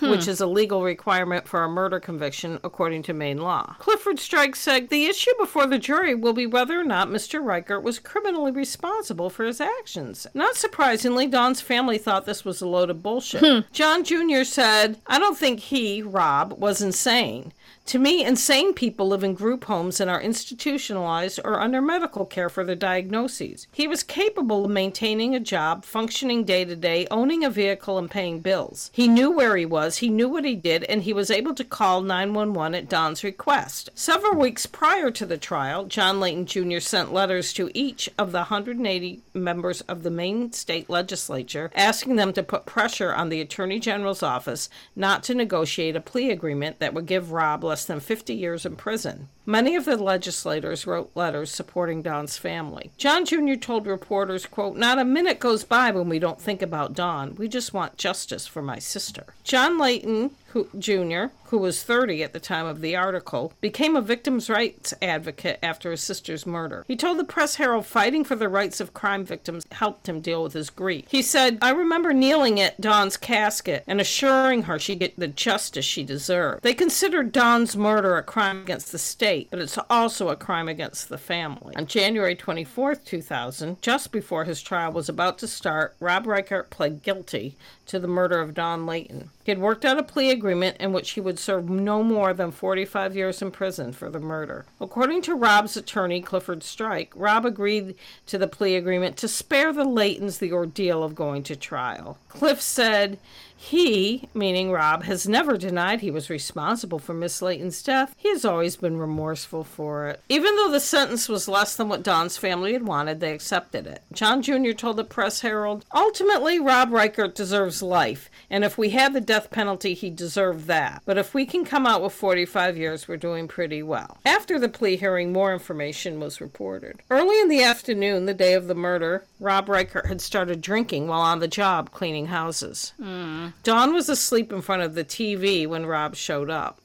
Dawn. Which hmm. is a legal requirement for a murder conviction according to Maine law. Clifford Strike said the issue before the jury will be whether or not Mr. Reichert was criminally responsible for his actions. Not surprisingly, Dawn's family thought this was a load of bullshit. Hmm. John Jr. said, I don't think he, Rob, was insane. To me, insane people live in group homes and are institutionalized or under medical care for their diagnoses. He was capable of maintaining a job, functioning day to day, owning a vehicle, and paying bills. He knew where he was, he knew what he did, and he was able to call 911 at Dawn's request. Several weeks prior to the trial, John Leighton Jr. sent letters to each of the 180 members of the Maine state legislature asking them to put pressure on the Attorney General's office not to negotiate a plea agreement that would give Rob less than 50 years in prison. Many of the legislators wrote letters supporting Dawn's family. John Jr. told reporters, quote, Not a minute goes by when we don't think about Dawn. We just want justice for my sister. John Leighton, who, Jr., who was 30 at the time of the article, became a victims' rights advocate after his sister's murder. He told the Press Herald fighting for the rights of crime victims helped him deal with his grief. He said, I remember kneeling at Dawn's casket and assuring her she'd get the justice she deserved. They considered Dawn's murder a crime against the state, but it's also a crime against the family. On January 24, 2000, just before his trial was about to start, Rob Reichert pled guilty to the murder of Dawn Leighton. He had worked out a plea agreement in which he would serve no more than 45 years in prison for the murder. According to Rob's attorney, Clifford Strike, Rob agreed to the plea agreement to spare the Leightons the ordeal of going to trial. Cliff said, he, meaning Rob, has never denied he was responsible for Miss Leighton's death. He has always been remorseful for it. Even though the sentence was less than what Dawn's family had wanted, they accepted it. John Jr. told the Press Herald, Ultimately, Rob Reichert deserves life, and if we had the death penalty, he deserved that. But if we can come out with 45 years, we're doing pretty well. After the plea hearing, more information was reported. Early in the afternoon, the day of the murder, Rob Reichert had started drinking while on the job cleaning houses. Hmm. Dawn was asleep in front of the TV when Rob showed up.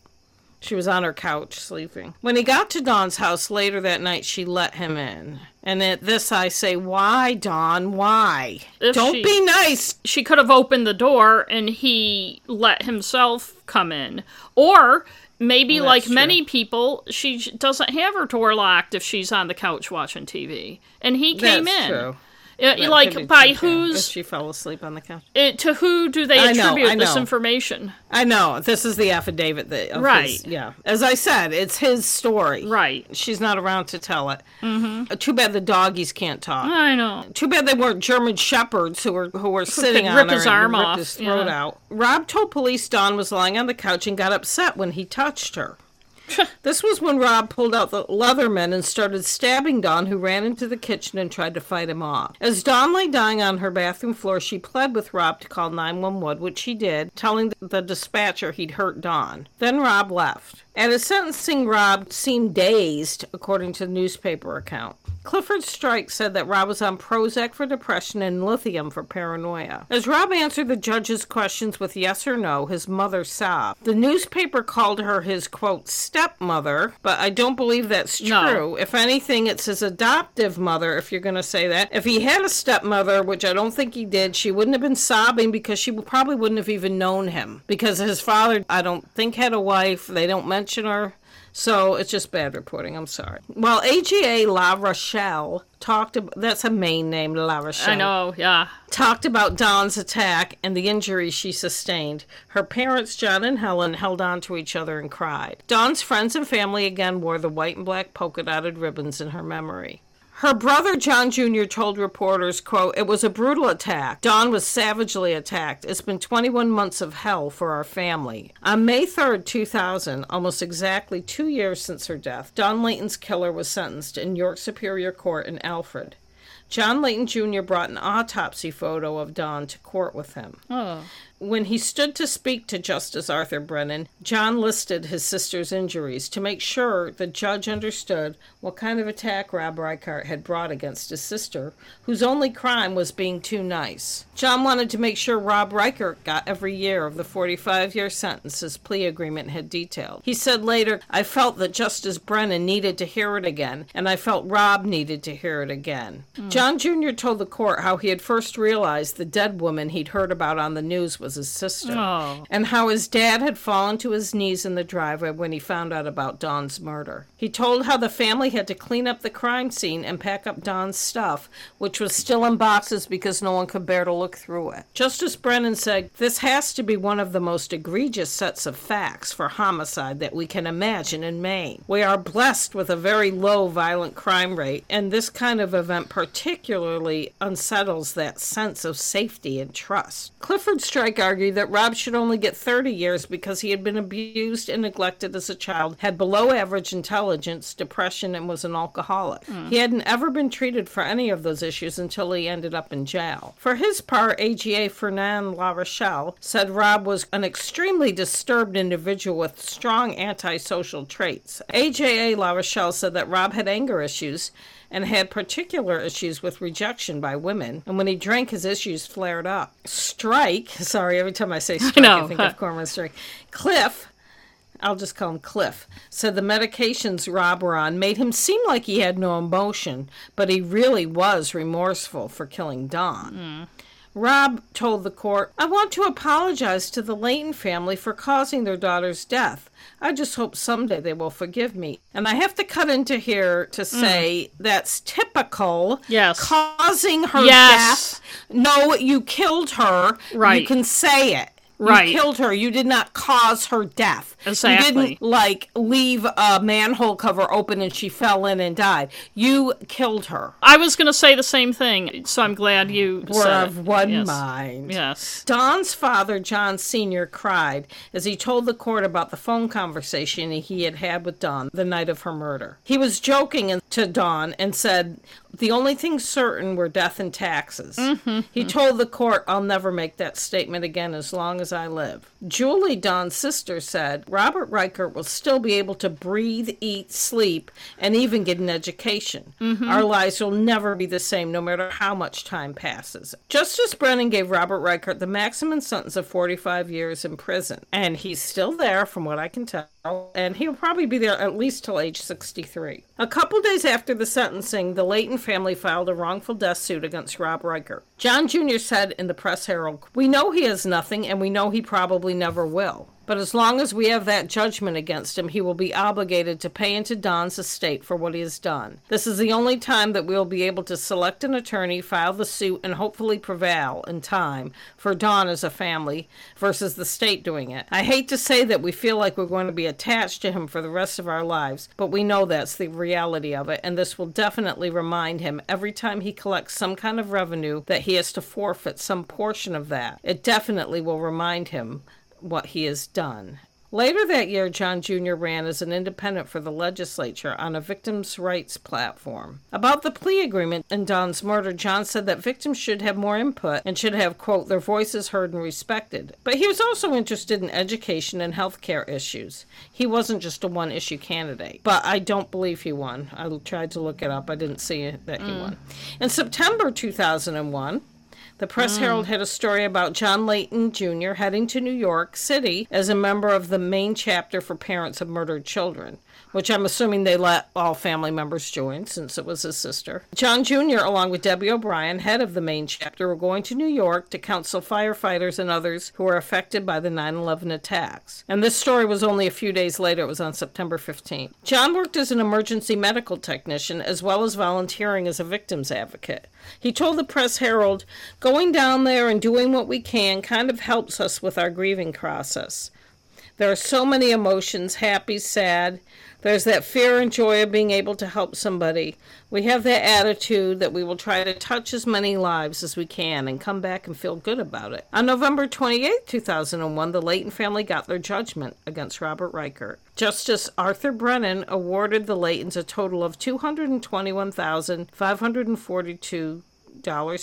She was on her couch sleeping. When he got to Dawn's house later that night, she let him in. And at this, I say, Why, Dawn? Why? If Don't she- be nice. she could have opened the door and he let himself come in. Or maybe, Well, like that's many people, she doesn't have her door locked if she's on the couch watching TV. And he came That's in. true. Uh, That like by true, too, if whose she fell asleep on the couch. uh, to who do they I know, attribute I this information? I know. This is the affidavit that. of Right. his- yeah. As I said, it's his story. Right. She's not around to tell it. Mm-hmm. Too bad the doggies can't talk. I know. Too bad they weren't German shepherds who were who were sitting could on rip her his and arm off, his throat yeah. out. Rob told police Dawn was lying on the couch and got upset when he touched her. this was when Rob pulled out the Leatherman and started stabbing Dawn, who ran into the kitchen and tried to fight him off. As Dawn lay dying on her bathroom floor, she pled with Rob to call 911, which he did, telling the dispatcher he'd hurt Dawn. Then Rob left. At his sentencing, Rob seemed dazed, according to the newspaper account. Clifford Strike said that Rob was on Prozac for depression and lithium for paranoia. As Rob answered the judge's questions with yes or no, his mother sobbed. The newspaper called her his, quote, stepmother, but I don't believe that's true. No. If anything, it's his adoptive mother, if you're going to say that. If he had a stepmother, which I don't think he did, she wouldn't have been sobbing because she probably wouldn't have even known him. Because his father, I don't think, had a wife. They don't mention her. So it's just bad reporting. I'm sorry. Well, AGA La Rochelle talked about that's a Maine name, La Rochelle I know, yeah. talked about Dawn's attack and the injuries she sustained. Her parents, John and Helen, held on to each other and cried. Dawn's friends and family again wore the white and black polka dotted ribbons in her memory. Her brother John Jr. told reporters, quote, It was a brutal attack. Dawn was savagely attacked. It's been 21 months of hell for our family. On May 3rd, 2000, almost exactly two years since her death, Dawn Leighton's killer was sentenced in York Superior Court in Alfred. John Leighton Jr. brought an autopsy photo of Dawn to court with him. Oh. When he stood to speak to Justice Arthur Brennan, John listed his sister's injuries to make sure the judge understood what kind of attack Rob Reichert had brought against his sister, whose only crime was being too nice. John wanted to make sure Rob Reichert got every year of the 45 year sentence his plea agreement had detailed. He said later, I felt that Justice Brennan needed to hear it again, and I felt Rob needed to hear it again. Hmm. John Jr. told the court how he had first realized the dead woman he'd heard about on the news was his sister, Oh. and how his dad had fallen to his knees in the driveway when he found out about Dawn's murder. He told how the family had to clean up the crime scene and pack up Dawn's stuff, which was still in boxes because no one could bear to look through it. Justice Brennan said, This has to be one of the most egregious sets of facts for homicide that we can imagine in Maine. We are blessed with a very low violent crime rate, and this kind of event particularly unsettles that sense of safety and trust. Clifford Strike argued that Rob should only get 30 years because he had been abused and neglected as a child, had below average intelligence, depression, and was an alcoholic. He hadn't ever been treated for any of those issues until he ended up in jail. For his part, AGA Fernand La Rochelle said Rob was an extremely disturbed individual with strong antisocial traits. AJA La Rochelle said that Rob had anger issues and had particular issues with rejection by women. And when he drank, his issues flared up. Strike, sorry, every time I say strike, I, know. think of Cormoran Strike. Cliff, I'll just call him Cliff, said the medications Rob were on made him seem like he had no emotion, but he really was remorseful for killing Dawn. Hmm. Rob told the court, I want to apologize to the Leighton family for causing their daughter's death. I just hope someday they will forgive me. And I have to cut into here to mm. say that's typical. Yes. Causing her Yes. death. No, you killed her. Right. You can say it. Right. You killed her. You did not cause her death. Exactly. You didn't like leave a manhole cover open and she fell in and died. You killed her. I was going to say the same thing, so I'm glad you We're of it. one yes. mind. Yes. Dawn's father, John Sr., cried as he told the court about the phone conversation he had had with Dawn the night of her murder. He was joking to Dawn and said, The only things certain were death and taxes. Mm-hmm. He told the court, I'll never make that statement again as long as I live. Julie, Dawn's sister, said, Robert Reichert will still be able to breathe, eat, sleep, and even get an education. Mm-hmm. Our lives will never be the same no matter how much time passes. Justice Brennan gave Robert Reichert the maximum sentence of 45 years in prison, and he's still there, from what I can tell, and he'll probably be there at least till age 63. A couple days after the sentencing, the Leighton family filed a wrongful death suit against Rob Reichert. John Jr. said in the Press Herald, We know he has nothing, and we know he probably never will. But as long as we have that judgment against him, he will be obligated to pay into Dawn's estate for what he has done. This is the only time that we will be able to select an attorney, file the suit, and hopefully prevail in time for Dawn as a family versus the state doing it. I hate to say that we feel like we're going to be attached to him for the rest of our lives, but we know that's the reality of it, and this will definitely remind him every time he collects some kind of revenue that he has to forfeit some portion of that. It definitely will remind him what he has done. Later that year, John Jr. ran as an independent for the legislature on a victims' rights platform. About the plea agreement in Dawn's murder, John said that victims should have more input and should have, quote, their voices heard and respected. But he was also interested in education and health care issues. He wasn't just a one issue candidate. But I don't believe he won. I tried to look it up, I didn't see that he won. Mm. In September 2001, the Press mm. Herald had a story about John Leighton Jr. heading to New York City as a member of the Maine chapter for parents of murdered children, which I'm assuming they let all family members join since it was his sister. John Jr., along with Debbie O'Brien, head of the Maine chapter, were going to New York to counsel firefighters and others who were affected by the 9 11 attacks. And this story was only a few days later, it was on September 15th. John worked as an emergency medical technician as well as volunteering as a victim's advocate. He told the Press Herald, Going down there and doing what we can kind of helps us with our grieving process. There are so many emotions happy, sad. There's that fear and joy of being able to help somebody. We have that attitude that we will try to touch as many lives as we can and come back and feel good about it. On November 28, 2001, the Layton family got their judgment against Robert Reichert. Justice Arthur Brennan awarded the Laytons a total of $221,542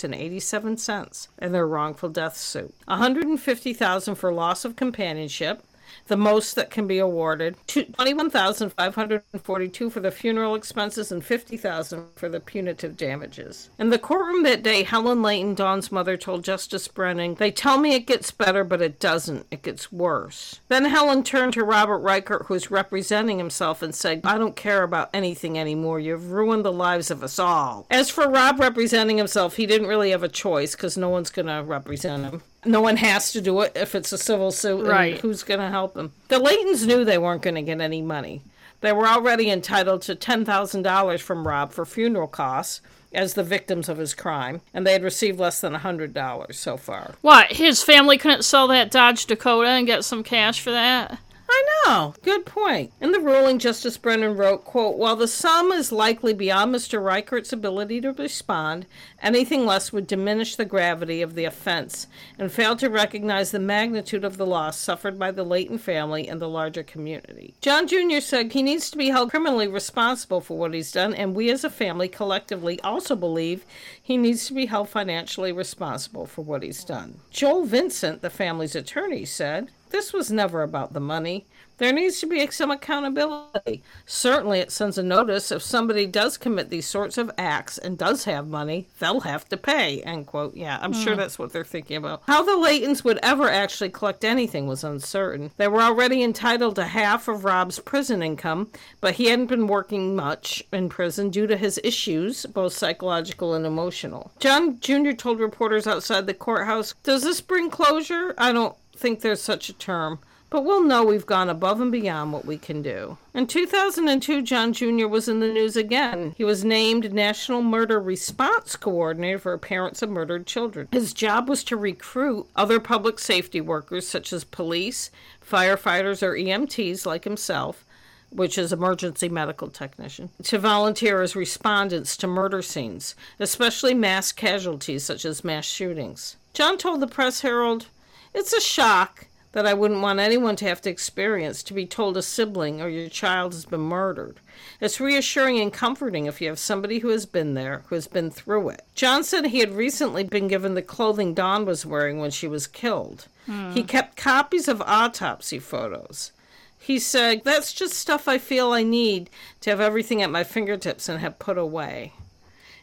and eighty seven cents in their wrongful death suit. One hundred and fifty thousand for loss of companionship, the most that can be awarded. Twenty-one thousand five hundred and forty-two for the funeral expenses and fifty thousand for the punitive damages. In the courtroom that day, Helen Leighton, Dawn's mother, told Justice Brennan, "They tell me it gets better, but it doesn't. It gets worse." Then Helen turned to Robert Reichert, who was representing himself, and said, "I don't care about anything anymore. You've ruined the lives of us all." As for Rob representing himself, he didn't really have a choice because no one's going to represent him no one has to do it if it's a civil suit. Right. who's going to help them? The Leightons knew they weren't going to get any money. They were already entitled to $10,000 from Rob for funeral costs as the victims of his crime, and they had received less than $100 so far. What? His family couldn't sell that Dodge Dakota and get some cash for that? I know. Good point. In the ruling, Justice Brennan wrote, quote, While the sum is likely beyond Mr. Reichert's ability to respond, anything less would diminish the gravity of the offense and fail to recognize the magnitude of the loss suffered by the Leighton family and the larger community. John Jr. said he needs to be held criminally responsible for what he's done, and we as a family collectively also believe he needs to be held financially responsible for what he's done. Joel Vincent, the family's attorney, said, this was never about the money. There needs to be some accountability. Certainly, it sends a notice if somebody does commit these sorts of acts and does have money, they'll have to pay. End quote. Yeah, I'm mm. sure that's what they're thinking about. How the Leightons would ever actually collect anything was uncertain. They were already entitled to half of Rob's prison income, but he hadn't been working much in prison due to his issues, both psychological and emotional. John Jr. told reporters outside the courthouse, Does this bring closure? I don't think there's such a term, but we'll know we've gone above and beyond what we can do. In 2002, John Jr. was in the news again. He was named National Murder Response Coordinator for Parents of Murdered Children. His job was to recruit other public safety workers, such as police, firefighters, or EMTs like himself, which is emergency medical technician, to volunteer as respondents to murder scenes, especially mass casualties such as mass shootings. John told the Press Herald, it's a shock that I wouldn't want anyone to have to experience to be told a sibling or your child has been murdered. It's reassuring and comforting if you have somebody who has been there, who has been through it. John said he had recently been given the clothing Dawn was wearing when she was killed. Hmm. He kept copies of autopsy photos. He said, That's just stuff I feel I need to have everything at my fingertips and have put away.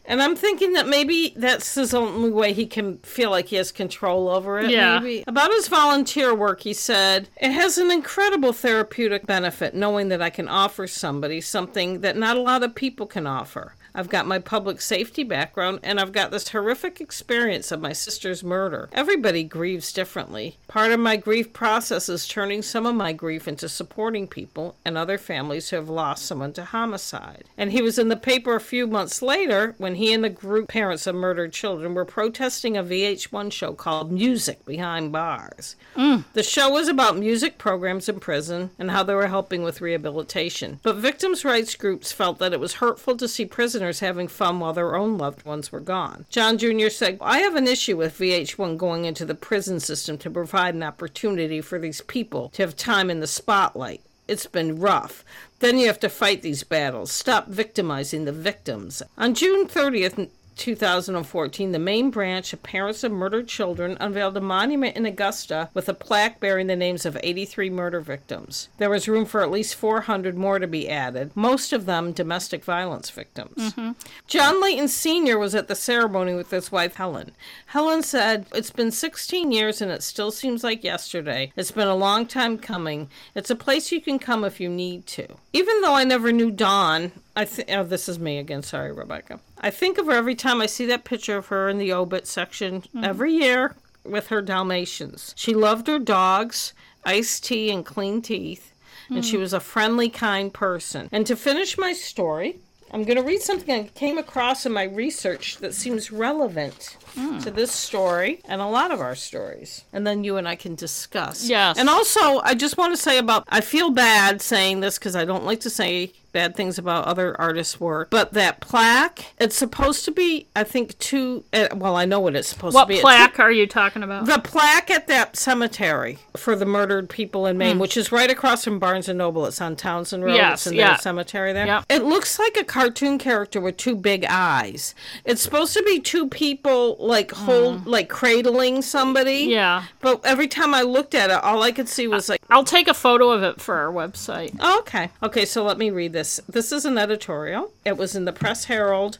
And I'm thinking that maybe that's his only way he can feel like he has control over it. Yeah. Maybe. About his volunteer work, he said, It has an incredible therapeutic benefit knowing that I can offer somebody something that not a lot of people can offer. I've got my public safety background, and I've got this horrific experience of my sister's murder. Everybody grieves differently. Part of my grief process is turning some of my grief into supporting people and other families who have lost someone to homicide. And he was in the paper a few months later when he and the group Parents of Murdered Children were protesting a VH1 show called Music Behind Bars. Mm. The show was about music programs in prison and how they were helping with rehabilitation. But victims' rights groups felt that it was hurtful to see prisoners having fun while their own loved ones were gone. John Jr. said, I have an issue with VH1 going into the prison system to provide an opportunity for these people to have time in the spotlight. It's been rough. Then you have to fight these battles. Stop victimizing the victims. On June 30th, 2014, the Maine branch of Parents of Murdered Children unveiled a monument in Augusta with a plaque bearing the names of 83 murder victims. There was room for at least 400 more to be added, most of them domestic violence victims. Mm-hmm. John Leighton Sr. was at the ceremony with his wife Helen. Helen said, It's been 16 years and it still seems like yesterday. It's been a long time coming. It's a place you can come if you need to. Even though I never knew Dawn, I think oh, this is me again. Sorry, Rebecca. I think of her every time I see that picture of her in the obit section mm-hmm. every year with her Dalmatians. She loved her dogs, iced tea, and clean teeth, and she mm. was a friendly, kind person. And to finish my story, I'm going to read something I came across in my research that seems relevant to this story and a lot of our stories. And then you and I can discuss. Yes. And also, I just want to say about I feel bad saying this because I don't like to say bad things about other artists' work, but that plaque, it's supposed to be, I think, two. Uh, well, I know what it's supposed What to be. It's- plaque are you talking about? the plaque at that cemetery for the murdered people in Maine, which is right across from Barnes and Noble. It's on Townsend Road. Yes, it's in yeah. cemetery there. Yep. It looks like a cartoon character with two big eyes. It's supposed to be two people like hold hmm. like cradling somebody. Yeah. But every time I looked at it, all I could see was like I'll take a photo of it for our website. Oh, okay. Okay, so let me read this. This is an editorial. It was in the Press Herald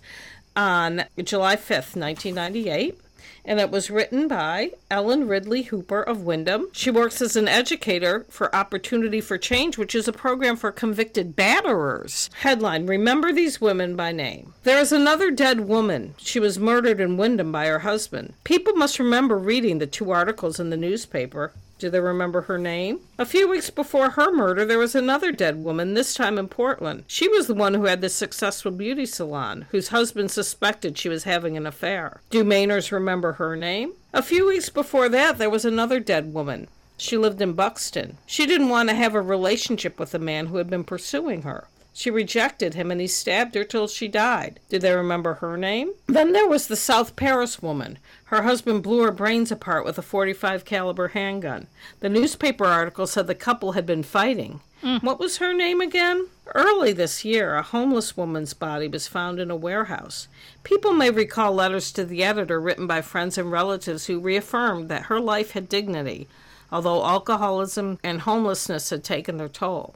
on July 5th, 1998. And it was written by Ellen Ridley Hooper of Windham. She works as an educator for Opportunity for Change, which is a program for convicted batterers. Headline Remember these women by name. There is another dead woman. She was murdered in Windham by her husband. People must remember reading the two articles in the newspaper. Do they remember her name? A few weeks before her murder, there was another dead woman, this time in Portland. She was the one who had the successful beauty salon, whose husband suspected she was having an affair. Do Mainers remember her name? A few weeks before that, there was another dead woman. She lived in Buxton. She didn't want to have a relationship with the man who had been pursuing her. She rejected him and he stabbed her till she died. Do they remember her name? Then there was the South Paris woman. Her husband blew her brains apart with a 45 caliber handgun. The newspaper article said the couple had been fighting. Hmm. What was her name again? Early this year, a homeless woman's body was found in a warehouse. People may recall letters to the editor written by friends and relatives who reaffirmed that her life had dignity, although alcoholism and homelessness had taken their toll.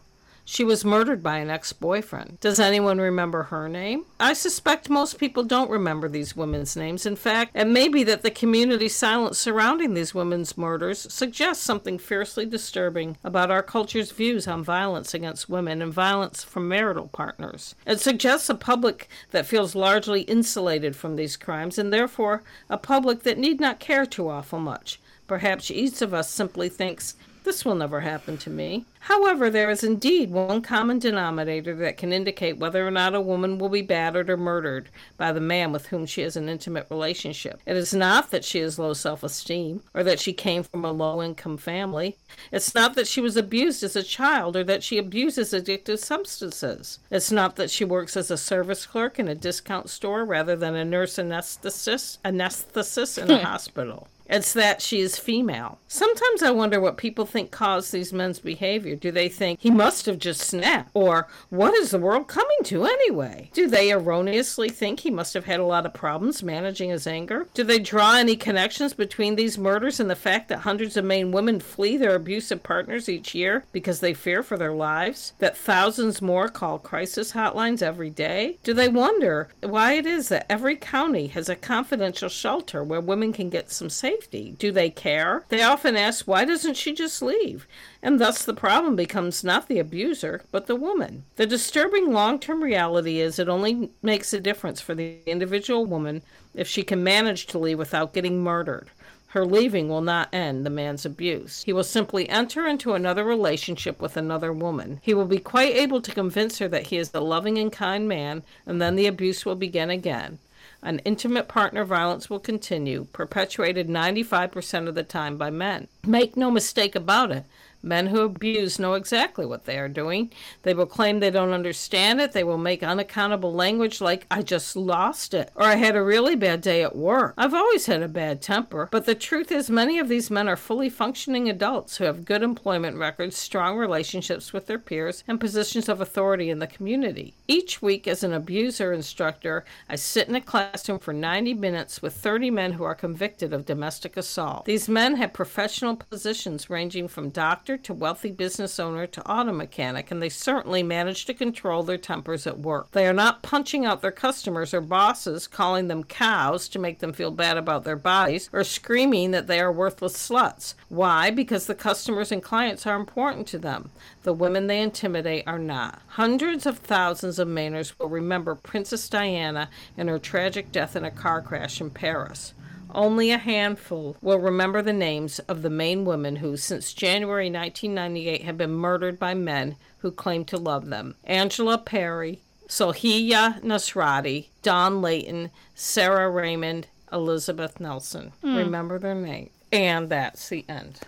She was murdered by an ex boyfriend. Does anyone remember her name? I suspect most people don't remember these women's names. In fact, it may be that the community silence surrounding these women's murders suggests something fiercely disturbing about our culture's views on violence against women and violence from marital partners. It suggests a public that feels largely insulated from these crimes and therefore a public that need not care too awful much. Perhaps each of us simply thinks this will never happen to me. However, there is indeed one common denominator that can indicate whether or not a woman will be battered or murdered by the man with whom she has an intimate relationship. It is not that she has low self esteem or that she came from a low income family. It's not that she was abused as a child or that she abuses addictive substances. It's not that she works as a service clerk in a discount store rather than a nurse anesthetist, anesthetist in a hospital. It's that she is female. Sometimes I wonder what people think caused these men's behavior. Do they think he must have just snapped? Or what is the world coming to anyway? Do they erroneously think he must have had a lot of problems managing his anger? Do they draw any connections between these murders and the fact that hundreds of Maine women flee their abusive partners each year because they fear for their lives? That thousands more call crisis hotlines every day? Do they wonder why it is that every county has a confidential shelter where women can get some safety? Do they care? They often ask, why doesn't she just leave? And thus the problem becomes not the abuser, but the woman. The disturbing long term reality is it only makes a difference for the individual woman if she can manage to leave without getting murdered. Her leaving will not end the man's abuse. He will simply enter into another relationship with another woman. He will be quite able to convince her that he is a loving and kind man, and then the abuse will begin again. An intimate partner violence will continue, perpetuated 95% of the time by men. Make no mistake about it. Men who abuse know exactly what they are doing. They will claim they don't understand it. They will make unaccountable language like, I just lost it, or I had a really bad day at work. I've always had a bad temper. But the truth is, many of these men are fully functioning adults who have good employment records, strong relationships with their peers, and positions of authority in the community. Each week, as an abuser instructor, I sit in a classroom for 90 minutes with 30 men who are convicted of domestic assault. These men have professional positions ranging from doctor to wealthy business owner to auto mechanic, and they certainly manage to control their tempers at work. They are not punching out their customers or bosses, calling them cows to make them feel bad about their bodies, or screaming that they are worthless sluts. Why? Because the customers and clients are important to them. The women they intimidate are not. Hundreds of thousands of Mainers will remember Princess Diana and her tragic death in a car crash in Paris. Only a handful will remember the names of the Maine women who, since January 1998, have been murdered by men who claim to love them Angela Perry, Sohiya Nasrati, Dawn Leighton, Sarah Raymond, Elizabeth Nelson. Hmm. Remember their name. And that's the end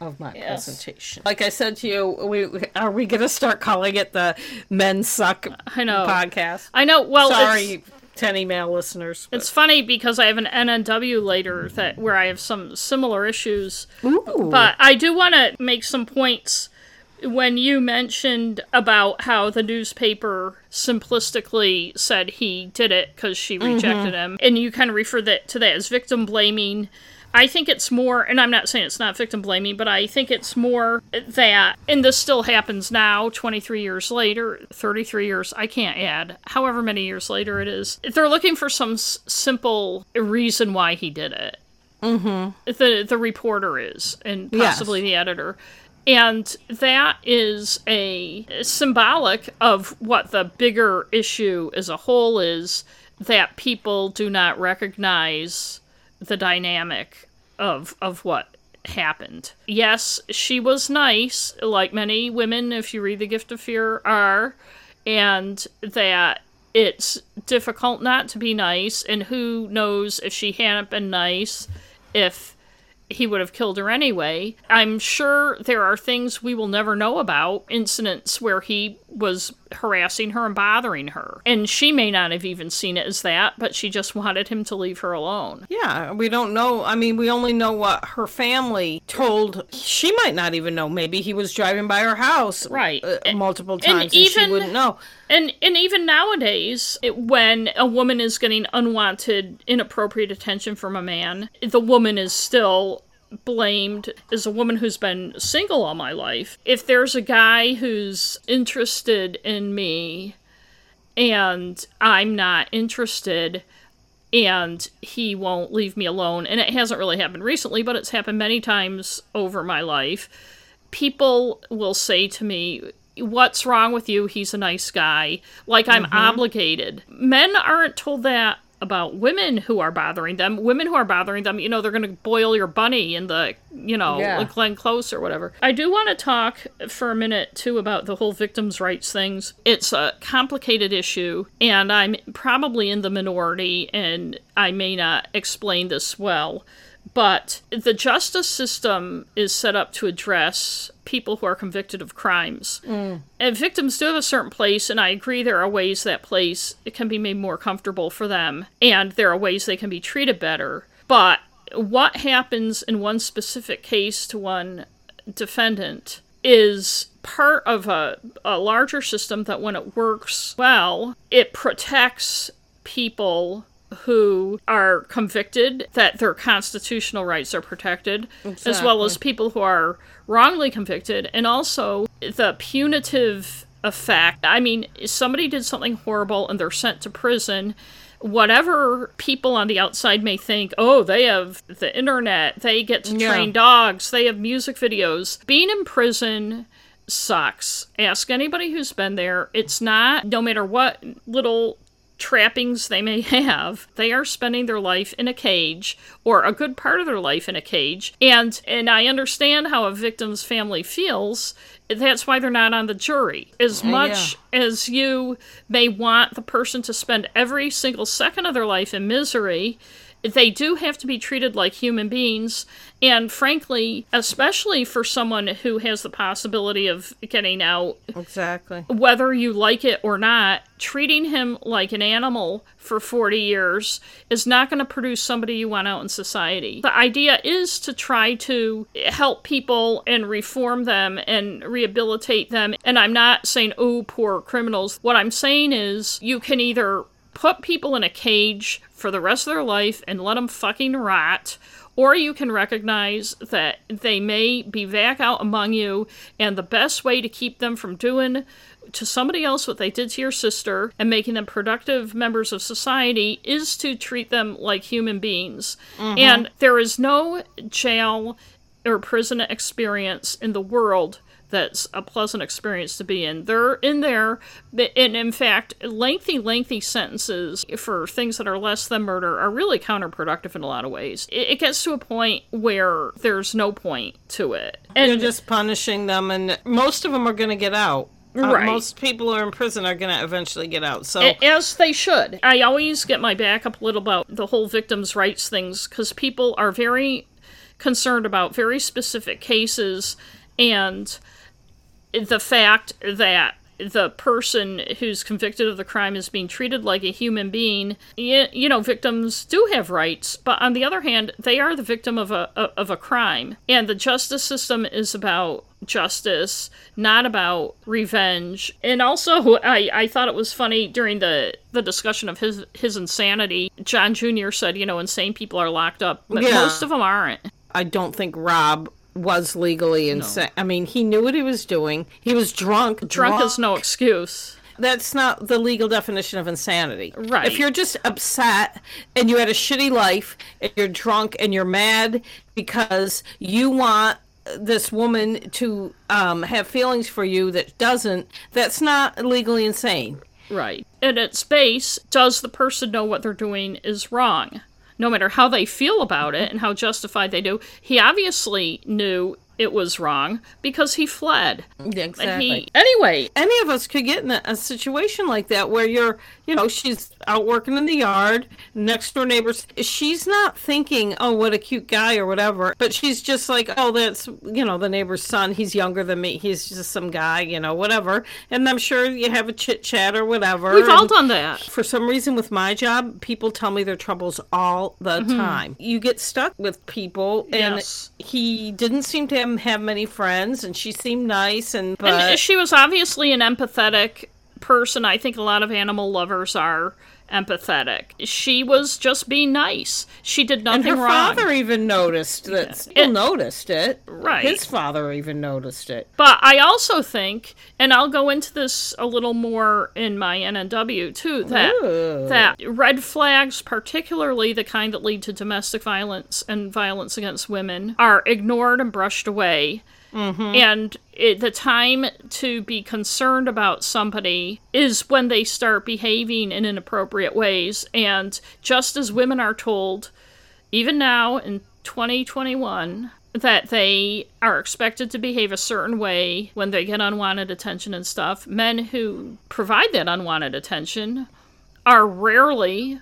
of my Yes. presentation. Like I said to you, we are we going to start calling it the Men Suck I know. podcast? I know. Well, it's- Sorry, 10 email listeners. but- It's funny because I have an NNW later that where I have some similar issues. Ooh. But I do want to make some points when you mentioned about how the newspaper simplistically said he did it because she mm-hmm. rejected him, and you kind of refer that to that as victim blaming. I think it's more, and I'm not saying it's not victim blaming, but I think it's more that, and this still happens now, 23 years later, 33 years, I can't add, however many years later it is. They're looking for some s- simple reason why he did it mm-hmm. the the reporter is and Yes. possibly the editor and that is a symbolic of what the bigger issue as a whole is that people do not recognize the dynamic of of what happened. Yes, she was nice, like many women if you read The Gift of Fear are, and that it's difficult not to be nice and who knows if she hadn't been nice if he would have killed her anyway. I'm sure there are things we will never know about, incidents where he was harassing her and bothering her. And she may not have even seen it as that, but she just wanted him to leave her alone. Yeah, we don't know. I mean, we only know what her family told. She might not even know. Maybe he was driving by her house Right. uh, And- multiple and times and, she even- wouldn't know. And and even nowadays, it, when a woman is getting unwanted, inappropriate attention from a man, the woman is still blamed as a woman who's been single all my life. If there's a guy who's interested in me and I'm not interested and he won't leave me alone, and it hasn't really happened recently, but it's happened many times over my life people will say to me, What's wrong with you? He's a nice guy. Like I'm mm-hmm. obligated. Men aren't told that about women who are bothering them. Women who are bothering them, you know, they're going to boil your bunny in the, you know, Yeah. Glenn Close or whatever. I do want to talk for a minute, too, about the whole victims' rights things. It's a complicated issue, and I'm probably in the minority, and I may not explain this well. But the justice system is set up to address people who are convicted of crimes. Mm. And victims do have a certain place, and I agree there are ways that place it can be made more comfortable for them, and there are ways they can be treated better. But what happens in one specific case to one defendant is part of a, a larger system that when it works well, it protects people who are convicted that their constitutional rights are protected as well as people who are wrongly convicted and also the punitive effect. I mean if somebody did something horrible and they're sent to prison whatever people on the outside may think oh they have the internet they get to Yeah. train dogs they have music videos. Being in prison sucks. Ask anybody who's been there. It's not no matter what little trappings they may have they are spending their life in a cage or a good part of their life in a cage. And and i understand how a victim's family feels. That's why they're not on the jury. As much as you may want the person to spend every single second of their life in misery they do have to be treated like human beings and frankly especially for someone who has the possibility of getting out Exactly. whether you like it or not, treating him like an animal for 40 years is not going to produce somebody you want out in society. The idea is to try to help people and reform them and rehabilitate them. And I'm not saying, oh, poor criminals. What I'm saying is you can either put people in a cage for the rest of their life and let them fucking rot. Or you can recognize that they may be back out among you, and the best way to keep them from doing to somebody else what they did to your sister and making them productive members of society is to treat them like human beings. Mm-hmm. And there is no jail or prison experience in the world that's a pleasant experience to be in. They're in there, and in fact, lengthy, lengthy sentences for things that are less than murder are really counterproductive in a lot of ways. It, gets to a point where there's no point to it. And You're just punishing them, and most of them are going to get out. Uh, Right. most people who are in prison are going to eventually get out. So As they should. I always get my back up a little about the whole victims' rights things because people are very concerned about very specific cases and the fact that the person who's convicted of the crime is being treated like a human being. You, you know, victims do have rights, but on the other hand, they are the victim of a of a crime, and the justice system is about justice, not about revenge. And also, I, I thought it was funny during the the discussion of his his insanity. John Jr. said, you know, insane people are locked up, but Yeah. most of them aren't. I don't think Rob was legally insane. I mean, he knew what he was doing. He was drunk. Drunk is no excuse. That's not the legal definition of insanity. Right. If you're just upset and you had a shitty life and you're drunk and you're mad because you want this woman to um, have feelings for you that doesn't, that's not legally insane. Right. And at its base, does the person know what they're doing is wrong? No matter how they feel about it and how justified they do. He obviously knew it was wrong because he fled. Exactly. And he anyway, any of us could get in a, a situation like that where you're, you know, she's out working in the yard, next door neighbors. She's not thinking, oh, what a cute guy or whatever, but she's just like, oh, that's, you know, the neighbor's son. He's younger than me. He's just some guy, you know, whatever. And I'm sure you have a chit chat or whatever. we've all done that. for some reason with my job people tell me their troubles all the mm-hmm. time you get stuck with people and Yes. he didn't seem to have, have many friends and she seemed nice and but And she was obviously an empathetic person. I think a lot of animal lovers are empathetic. She was just being nice. She did and nothing her wrong. father even noticed that still It- noticed it Right. his father even noticed it But I also think, and I'll go into this a little more in my NNW too, that Ooh. that red flags, particularly the kind that lead to domestic violence and violence against women, are ignored and brushed away. Mm-hmm. And it, the time to be concerned about somebody is when they start behaving in inappropriate ways. And just as women are told, even now in 2021 that they are expected to behave a certain way when they get unwanted attention and stuff. Men who provide that unwanted attention are rarely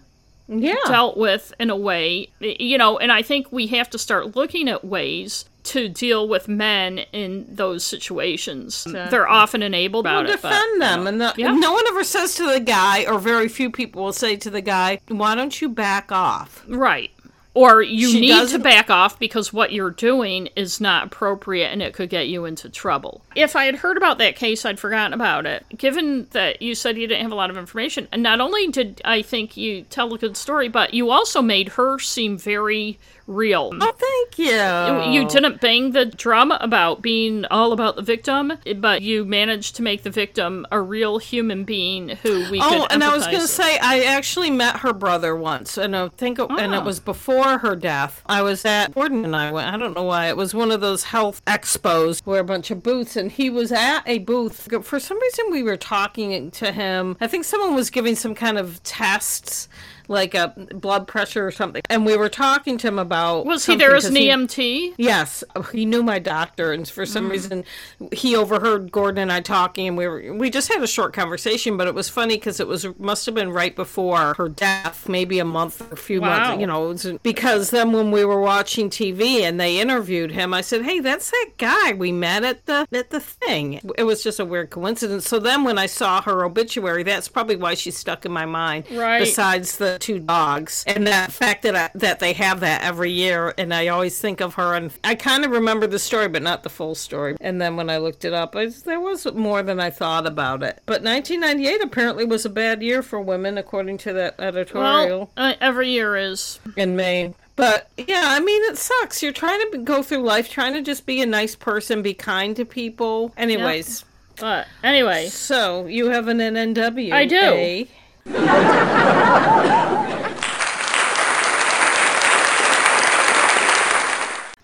yeah dealt with in a way, you know, and I think we have to start looking at ways to deal with men in those situations. They're often enabled about Well, it. but, defend you them, know. and the, Yeah. no one ever says to the guy, or very few people will say to the guy, "Why don't you back off?" Right. Or you She need to doesn't- back off because what you're doing is not appropriate and it could get you into trouble. If I had heard about that case, I'd forgotten about it. Given that you said you didn't have a lot of information, and not only did I think you tell a good story, but you also made her seem very real. Oh, thank you. You didn't bang the drum about being all about the victim, but you managed to make the victim a real human being who we Oh, and I was going to say, I actually met her brother once, and I think, and Oh. it ah. was before her death. I was at Gordon and I went. I don't know why. It was one of those health expos where a bunch of booths, and he was at a booth. For some reason, we were talking to him. I think someone was giving some kind of tests. Like a blood pressure or something, and we were talking to him about. Was he there as an E 'cause he- EMT? Yes, he knew my doctor, and for some mm. reason, he overheard Gordon and I talking, and we were we just had a short conversation. But it was funny because it was must have been right before her death, maybe a month or a few Wow. months, you know. Because then when we were watching TV and they interviewed him, I said, "Hey, that's that guy we met at the at the thing." It was just a weird coincidence. So then when I saw her obituary, that's probably why she's stuck in my mind. Right. Besides the two dogs and that fact that I, that they have that every year, and I always think of her, and I kind of remember the story, but not the full story. And then when I looked it up, I, there was more than I thought about it. But 1998 apparently was a bad year for women, according to that editorial Well, uh, every year is. in Maine. But yeah, I mean, it sucks. You're trying to go through life, trying to just be a nice person, be kind to people. Anyways, But anyway, so you have an NNW. I do.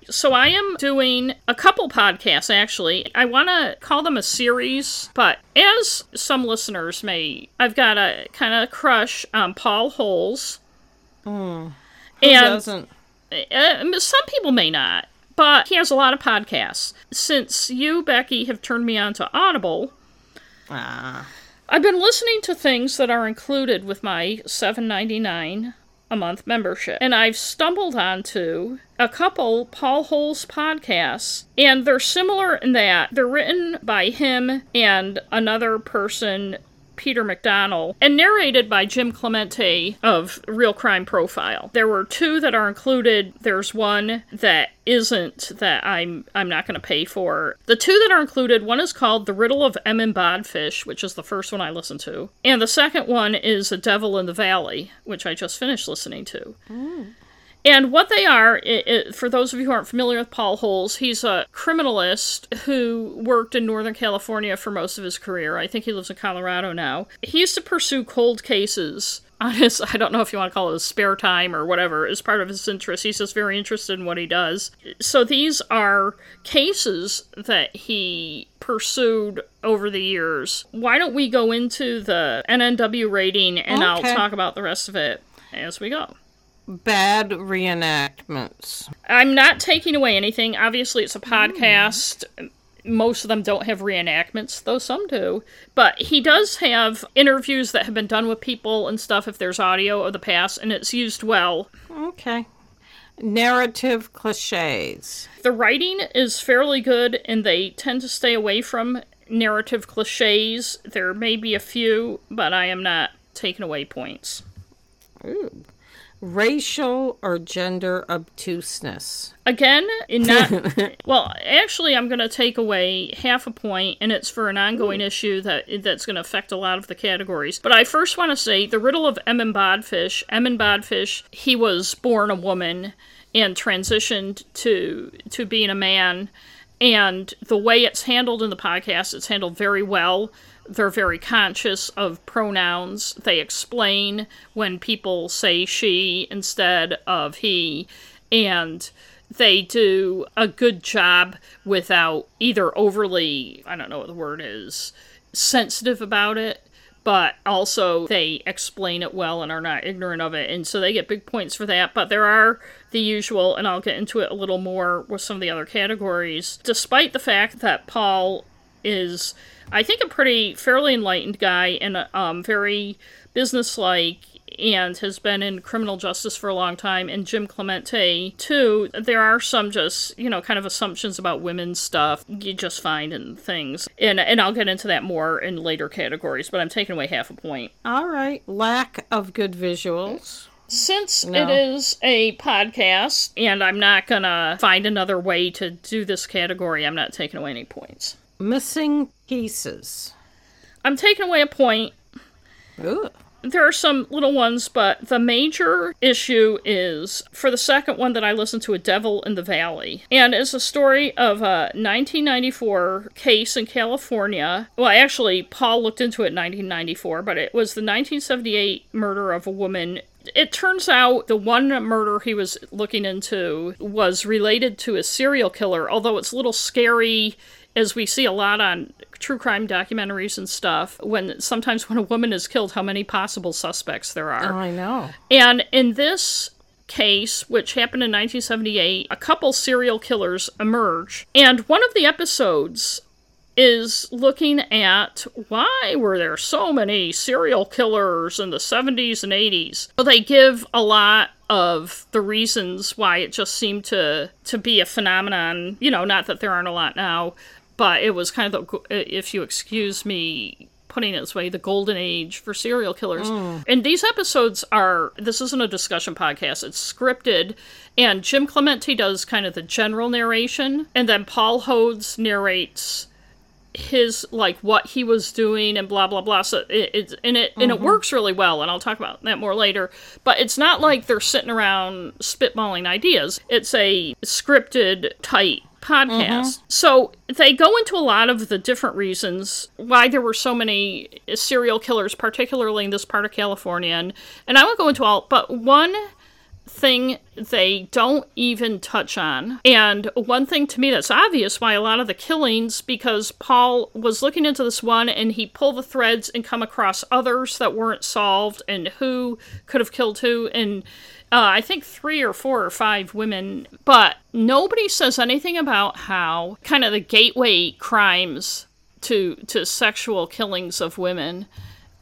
So I am doing a couple podcasts actually. I want to call them a series, but as some listeners may, I've got a kind of crush on Paul Holes. Who and doesn't? uh, some people may not, but he has a lot of podcasts. Since you, Becky, have turned me on to Audible, Ah. I've been listening to things that are included with my 7.99 a month membership, and I've stumbled onto a couple Paul Holes podcasts, and they're similar in that they're written by him and another person Peter McDonnell, and narrated by Jim Clemente of Real Crime Profile. There were two that are included. There's one that isn't that I'm I'm not going to pay for. The two that are included, one is called The Riddle of Emin Bodfish, which is the first one I listened to, and the second one is A Devil in the Valley, which I just finished listening to. And what they are, it, it, for those of you who aren't familiar with Paul Holes, he's a criminalist who worked in Northern California for most of his career. I think he lives in Colorado now. He used to pursue cold cases on his, I don't know if you want to call it his spare time or whatever, as part of his interest. He's just very interested in what he does. So these are cases that he pursued over the years. Why don't we go into the NNW rating and I'll talk about the rest of it as we go. Bad reenactments. I'm not taking away anything. Obviously, it's a mm. podcast. Most of them don't have reenactments, though some do. But he does have interviews that have been done with people and stuff if there's audio of the past, and it's used well. Okay. Narrative cliches. The writing is fairly good, and they tend to stay away from narrative cliches. There may be a few, but I am not taking away points. Ooh. Racial or gender obtuseness. Again, in not well. Actually, I'm going to take away half a point, and it's for an ongoing issue that that's going to affect a lot of the categories. But I first want to say the riddle of Emin Bodfish. Emin Bodfish, he was born a woman and transitioned to to being a man, and the way it's handled in the podcast, it's handled very well. They're very conscious of pronouns. They explain when people say she instead of he, and they do a good job without either overly, I don't know what the word is, sensitive about it, but also they explain it well and are not ignorant of it. And so they get big points for that. But there are the usual, and I'll get into it a little more with some of the other categories, despite the fact that Paul is, I think, a pretty fairly enlightened guy and um, very businesslike and has been in criminal justice for a long time, and Jim Clemente, too. There are some just, you know, kind of assumptions about women's stuff you just find in things. And, and I'll get into that more in later categories, but I'm taking away half a point. All right. Lack of good visuals. Since No. it is a podcast, and I'm not gonna find another way to do this category, I'm not taking away any points. Missing pieces. I'm taking away a point Ooh. there are some little ones, but the major issue is for the second one that I listened to, A Devil in the Valley. And it's a story of a 1994 case in California. Well, actually, Paul looked into it in 1994, but it was the 1978 murder of a woman. It turns out the one murder he was looking into was related to a serial killer, although it's a little scary as we see a lot on true crime documentaries and stuff when sometimes when a woman is killed how many possible suspects there are I know. and in this case which happened in 1978 a couple serial killers emerge and one of the episodes is looking at why were there so many serial killers in the 70s and 80s. So they give a lot of the reasons why it just seemed to to be a phenomenon. You know, not that there aren't a lot now, but it was kind of the, if you excuse me putting it this way, the golden age for serial killers. Oh. And these episodes are this isn't a discussion podcast, it's scripted. And Jim Clemente does kind of the general narration, and then Paul Holes narrates his like what he was doing and blah blah blah. So it, it's and it and it mm-hmm. works really well and i'll talk about that more later. But it's not like they're sitting around spitballing ideas. It's a scripted tight podcast mm-hmm. so they go into a lot of the different reasons why there were so many serial killers particularly in this part of california and, and i won't go into all but one thing they don't even touch on. And one thing to me that's obvious why a lot of the killings, because Paul was looking into this one and he pulled the threads and come across others that weren't solved and who could have killed who. And uh, I think three or four or five women, but nobody says anything about how kind of the gateway crimes to to sexual killings of women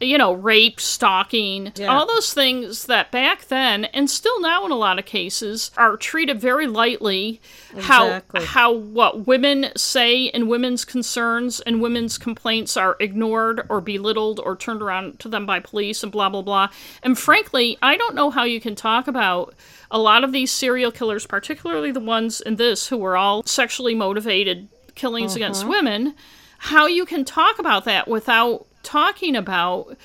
you know, rape, stalking, Yeah. all those things that back then and still now in a lot of cases are treated very lightly. Exactly. How how what women say and women's concerns and women's complaints are ignored or belittled or turned around to them by police and blah blah blah. And frankly, I don't know how you can talk about a lot of these serial killers, particularly the ones in this who were all sexually motivated killings against uh-huh. women, how you can talk about that without talking about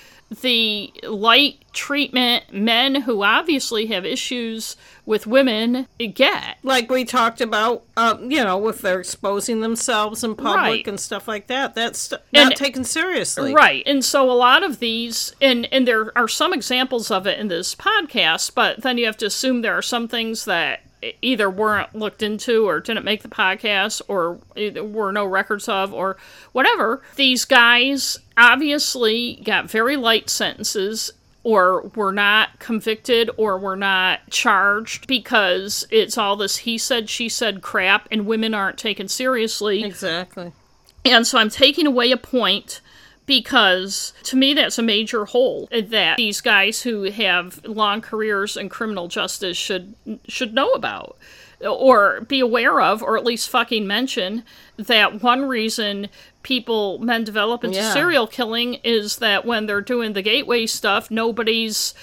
the light treatment men who obviously have issues with women get. like we talked about, um, you know, if they're exposing themselves in public Right. and stuff like that, that's not And- taken seriously. Right. And so a lot of these and and there are some examples of it in this podcast, but then you have to assume there are some things that either weren't looked into or didn't make the podcast or were no records of or whatever. These guys obviously got very light sentences or were not convicted or were not charged because it's all this he said she said crap and women aren't taken seriously. Exactly. And so I'm taking away a point because to me that's a major hole that these guys who have long careers in criminal justice should should know about or be aware of or at least fucking mention that one reason people men develop into Yeah. serial killing is that when they're doing the gateway stuff nobody's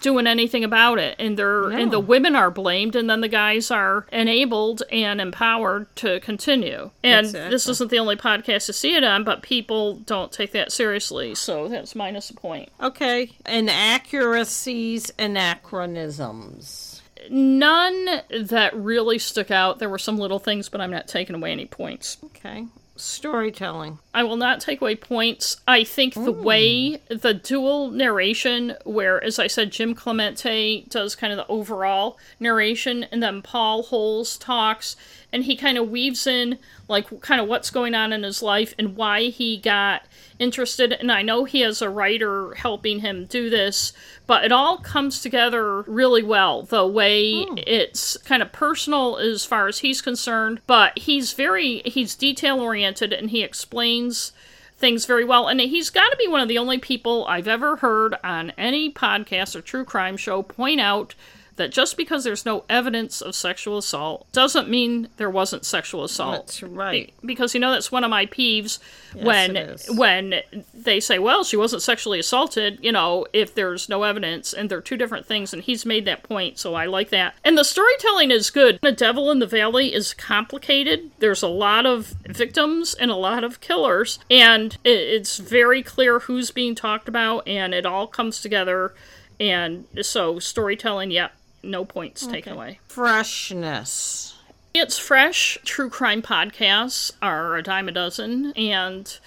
doing anything about it. And they're and the women are blamed and then the guys are enabled and empowered to continue. And this isn't the only podcast to see it on but people don't take that seriously. So that's minus a point. Okay. Inaccuracies, anachronisms. none that really stuck out. There were some little things but i'm not taking away any points. Okay. Storytelling. I will not take away points. I think the way the dual narration, where, as I said, Jim Clemente does kind of the overall narration, and then Paul Holes talks, and he kind of weaves in, like, kind of what's going on in his life and why he got interested. And I know he has a writer helping him do this, but it all comes together really well. The way hmm. it's kind of personal as far as he's concerned, but he's very, he's detail oriented and he explains things very well. And he's got to be one of the only people I've ever heard on any podcast or true crime show point out that just because there's no evidence of sexual assault doesn't mean there wasn't sexual assault. That's right. Be- because you know that's one of my peeves when when they say, "Well, she wasn't sexually assaulted," you know, if there's no evidence and they're two different things and he's made that point, so I like that. And the storytelling is good. The Devil in the Valley is complicated. There's a lot of victims and a lot of killers, and it's very clear who's being talked about and it all comes together and so storytelling, yep, no points taken away. Freshness. It's fresh. True crime podcasts are a dime a dozen, and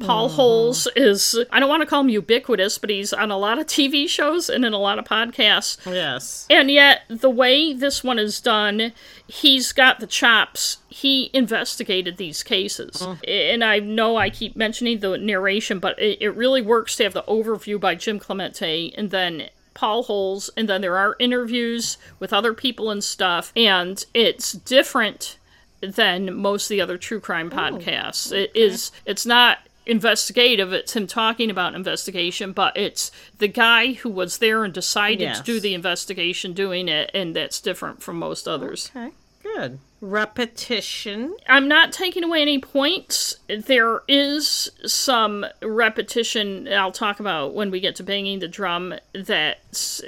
Paul mm-hmm. Holes is, I don't want to call him ubiquitous, but he's on a lot of TV shows and in a lot of podcasts. Yes. And yet, the way this one is done, he's got the chops. He investigated these cases. Mm-hmm. And I know I keep mentioning the narration, but it, it really works to have the overview by Jim Clemente and then Paul Holes, and then there are interviews with other people and stuff. And it's different than most of the other true crime oh, podcasts. It is it's not investigative, it's him talking about investigation, but it's the guy who was there and decided Yes. to do the investigation doing it, and that's different from most others. Okay. Good. Repetition. I'm not taking away any points. There is some repetition I'll talk about when we get to banging the drum that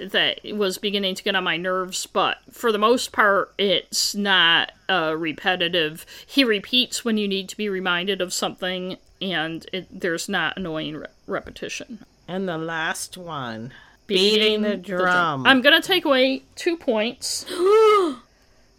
that was beginning to get on my nerves, but for the most part, it's not uh, repetitive. He repeats when you need to be reminded of something, and it, there's not annoying re- repetition. And the last one. Beating, the, drum. I'm gonna take away two points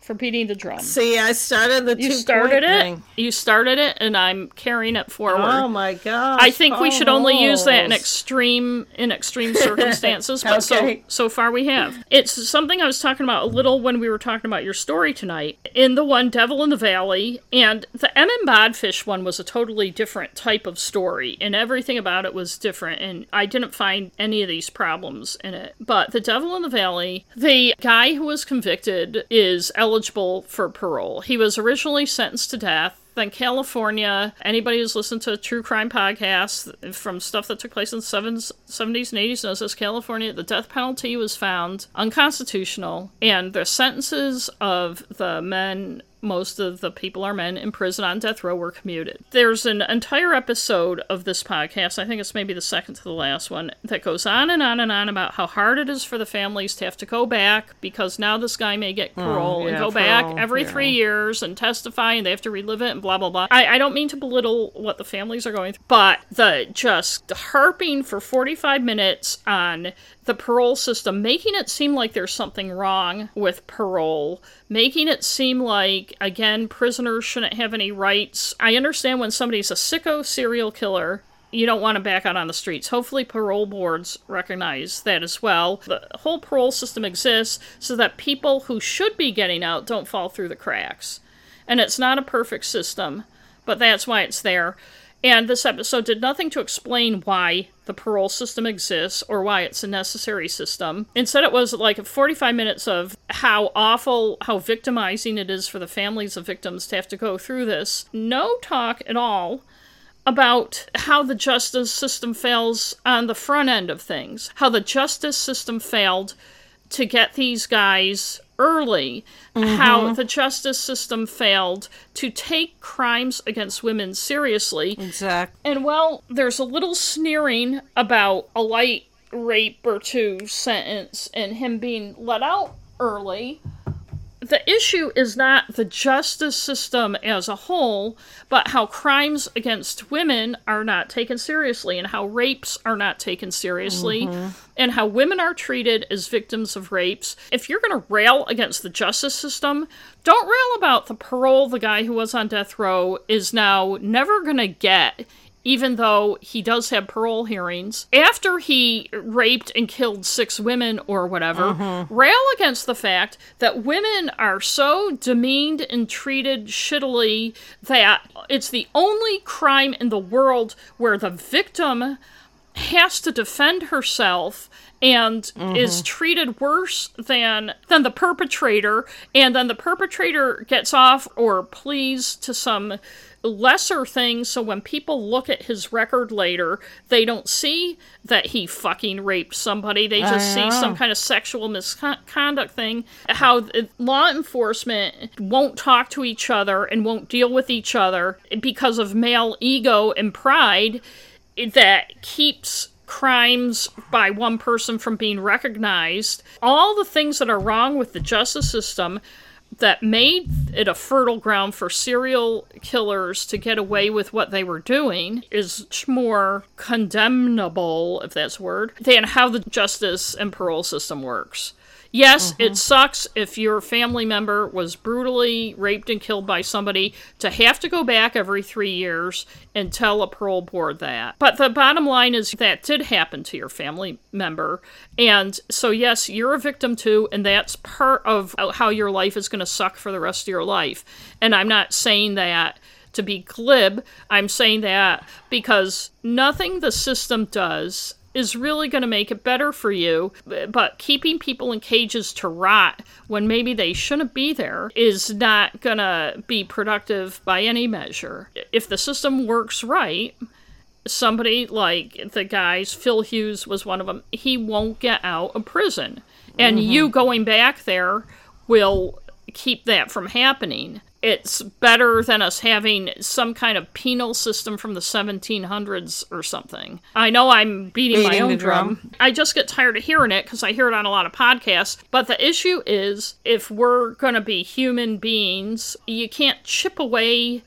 for beating the drum. See, I started the You two started point it. thing. You started it, and I'm carrying it forward. Oh my god! I think we should only use that in extreme in extreme circumstances, but Okay. so so far we have. It's something I was talking about a little when we were talking about your story tonight. In the one Devil in the Valley, and the M and Bodfish one was a totally different type of story, and everything about it was different, and I didn't find any of these problems in it. But the Devil in the Valley, the guy who was convicted is eligible for parole. He was originally sentenced to death Then California. Anybody who's listened to true crime podcasts from stuff that took place in the 70s and 80s knows this California, the death penalty was found unconstitutional, and the sentences of the men most of the people are men in prison on death row were commuted. There's an entire episode of this podcast, I think it's maybe the second to the last one, that goes on and on and on about how hard it is for the families to have to go back because now this guy may get oh, parole Oh, yeah, and go parole, back every yeah. three years and testify and they have to relive it and blah blah blah. I, I don't mean to belittle what the families are going through, but the just harping for 45 minutes on the parole system, making it seem like there's something wrong with parole, making it seem like, again, prisoners shouldn't have any rights. I understand when somebody's a sicko serial killer. You don't want to back out on the streets. Hopefully, parole boards recognize that as well. The whole parole system exists so that people who should be getting out don't fall through the cracks. And it's not a perfect system, but that's why it's there. And this episode did nothing to explain why the parole system exists or why it's a necessary system. Instead, it was like 45 minutes of how awful, how victimizing it is for the families of victims to have to go through this. No talk at all about how the justice system fails on the front end of things, how the justice system failed to get these guys early, how mm-hmm. the justice system failed to take crimes against women seriously. Exactly. And well, there's a little sneering about a light rape or two sentence and him being let out early. The issue is not the justice system as a whole, but how crimes against women are not taken seriously and how rapes are not taken seriously mm-hmm. and how women are treated as victims of rapes. If you're going to rail against the justice system, don't rail about the parole the guy who was on death row is now never going to get even though he does have parole hearings, after he raped and killed six women or whatever, mm-hmm. rail against the fact that women are so demeaned and treated shittily that it's the only crime in the world where the victim has to defend herself and is mm-hmm. treated worse than than the perpetrator. And then the perpetrator gets off or pleads to some lesser things so when people look at his record later they don't see that he fucking raped somebody. They just see some kind of sexual misconduct thing. How law enforcement won't talk to each other and won't deal with each other because of male ego and pride that keeps crimes by one person from being recognized. All the things that are wrong with the justice system that made it a fertile ground for serial killers to get away with what they were doing is much more condemnable, if that's a word, than how the justice and parole system works. Yes, it mm-hmm. sucks if your family member was brutally raped and killed by somebody to have to go back every three years and tell a parole board that. But the bottom line is that did happen to your family member. And so, yes, you're a victim too, and that's part of uh, how your life is going to suck for the rest of your life. And I'm not saying that to be glib, I'm saying that because nothing the system does is really going to make it better for you. But keeping people in cages to rot when maybe they shouldn't be there is not going to be productive by any measure. If the system works right, somebody like the guys, Phil Hughes was one of them, he won't get out of prison. And mm-hmm. you going back there will keep that from happening. It's better than us having some kind of penal system from the 1700s or something. I know I'm beating, my own drum. drum. I just get tired of hearing it because I hear it on a lot of podcasts. But the issue is if we're going to be human beings, you can't chip away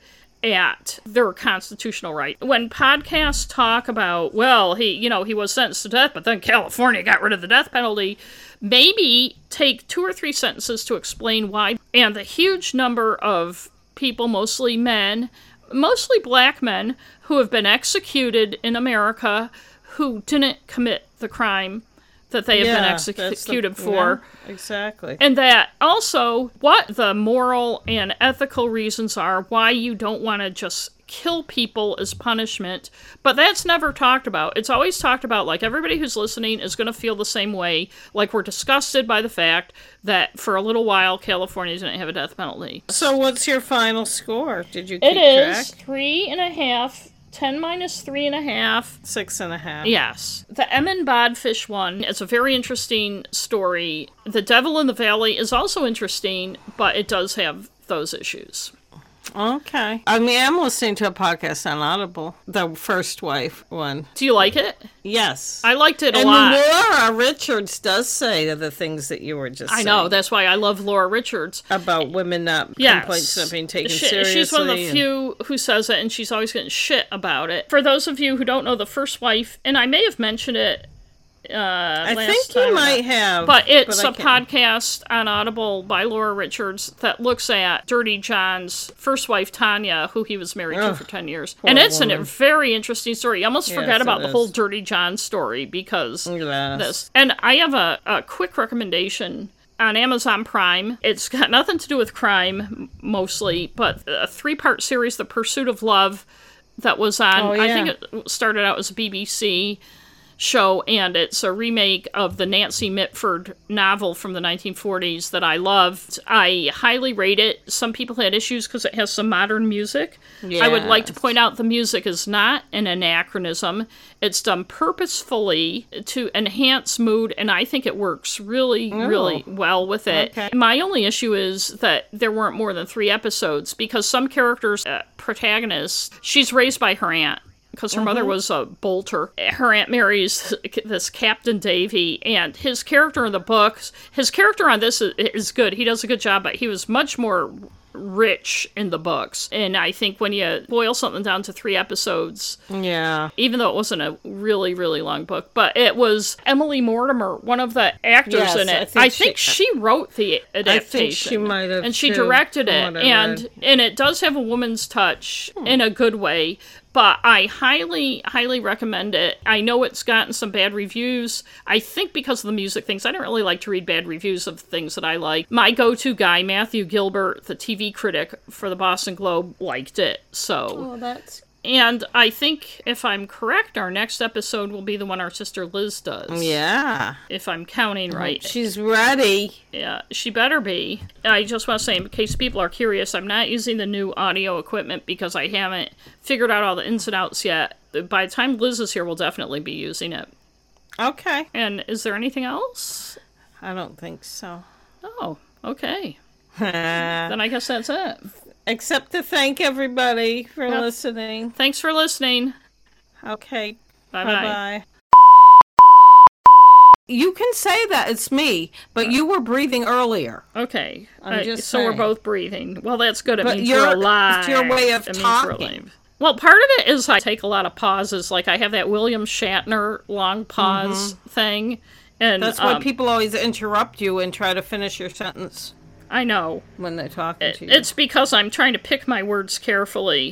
at their constitutional right. When podcasts talk about, well, he, you know, he was sentenced to death, but then California got rid of the death penalty, maybe take two or three sentences to explain why. And the huge number of people, mostly men, mostly black men, who have been executed in America who didn't commit the crime that they have been that's the- executed for. yeah, exactly. And that also what the moral and ethical reasons are why you don't want to just kill people as punishment, but that's never talked about. It's always talked about like everybody who's listening is going to feel the same way. Like we're disgusted by the fact that for a little while California didn't have a death penalty. So what's your final score? Did you It is track? three and a half. 10 minus three and a half. Six and a half. Yes. The Emin Bodfish one is a very interesting story. The Devil in the Valley is also interesting, but it does have those issues. Okay. I mean, I'm listening to a podcast on Audible, the first wife one. Do you like it? Yes. I liked it a and lot. Laura Richards does say the things that you were just I know. That's why I love Laura Richards. about women not Yes. complaints not being taken She- seriously. she's one of the and- few who says it, and she's always getting shit about it. For those of you who don't know, the first wife, and I may have mentioned it. Uh, I last think time you might have, But it's I a podcast on Audible by Laura Richards that looks at Dirty John's first wife, Tanya, who he was married to for 10 years. And it's a very interesting story. You almost Yes, forget about the whole Dirty John story because Yes. this. And I have a, a quick recommendation on Amazon Prime. It's got nothing to do with crime, mostly, but a three part series, The Pursuit of Love, that was on, Oh, I think it started out as a BBC show, and it's a remake of the Nancy Mitford novel from the 1940s that I loved. I highly rate it. Some people had issues because it has some modern music. I would like to point out the music is not an anachronism. It's done purposefully to enhance mood, and I think it works really, really well with it. Okay. My only issue is that there weren't more than three episodes because some characters, uh, protagonists, she's raised by her aunt because her mother was a bolter. Her aunt marries this Captain Davey, and his character in the books, his character on this is, is good. He does a good job, but he was much more rich in the books. And I think when you boil something down to three episodes, Yeah. even though it wasn't a really, really long book, but it was Emily Mortimer, one of the actors Yes, in I it. think I think she wrote the adaptation. she might have, and she directed it, and and it does have a woman's touch Hmm. in a good way. But I highly, highly recommend it. I know it's gotten some bad reviews. I think because of the music things. I don't really like to read bad reviews of things that I like. My go-to guy, Matthew Gilbert, the TV critic for the Boston Globe, liked it. So Well, that's and I think, if I'm correct, our next episode will be the one our sister Liz does. yeah. If I'm counting right. She's ready. Yeah, she better be. I just want to say, in case people are curious, I'm not using the new audio equipment because I haven't figured out all the ins and outs yet. By the time Liz is here, we'll definitely be using it. Okay. And is there anything else? I don't think so. Oh, okay. Then I guess that's it. Except to thank everybody for Yep. listening. Thanks for listening. Okay. Bye Bye. You can say that it's me, but you were breathing earlier. Okay. I'm Uh, just so we're both breathing. Well, that's good. It But means you're- we're alive. it's your way of it talking. Well, part of it is I take a lot of pauses. Like I have that William Shatner long pause thing. And Mm-hmm. That's why um, people always interrupt you and try to finish your sentence I know. when they're talking to you. It's because I'm trying to pick my words carefully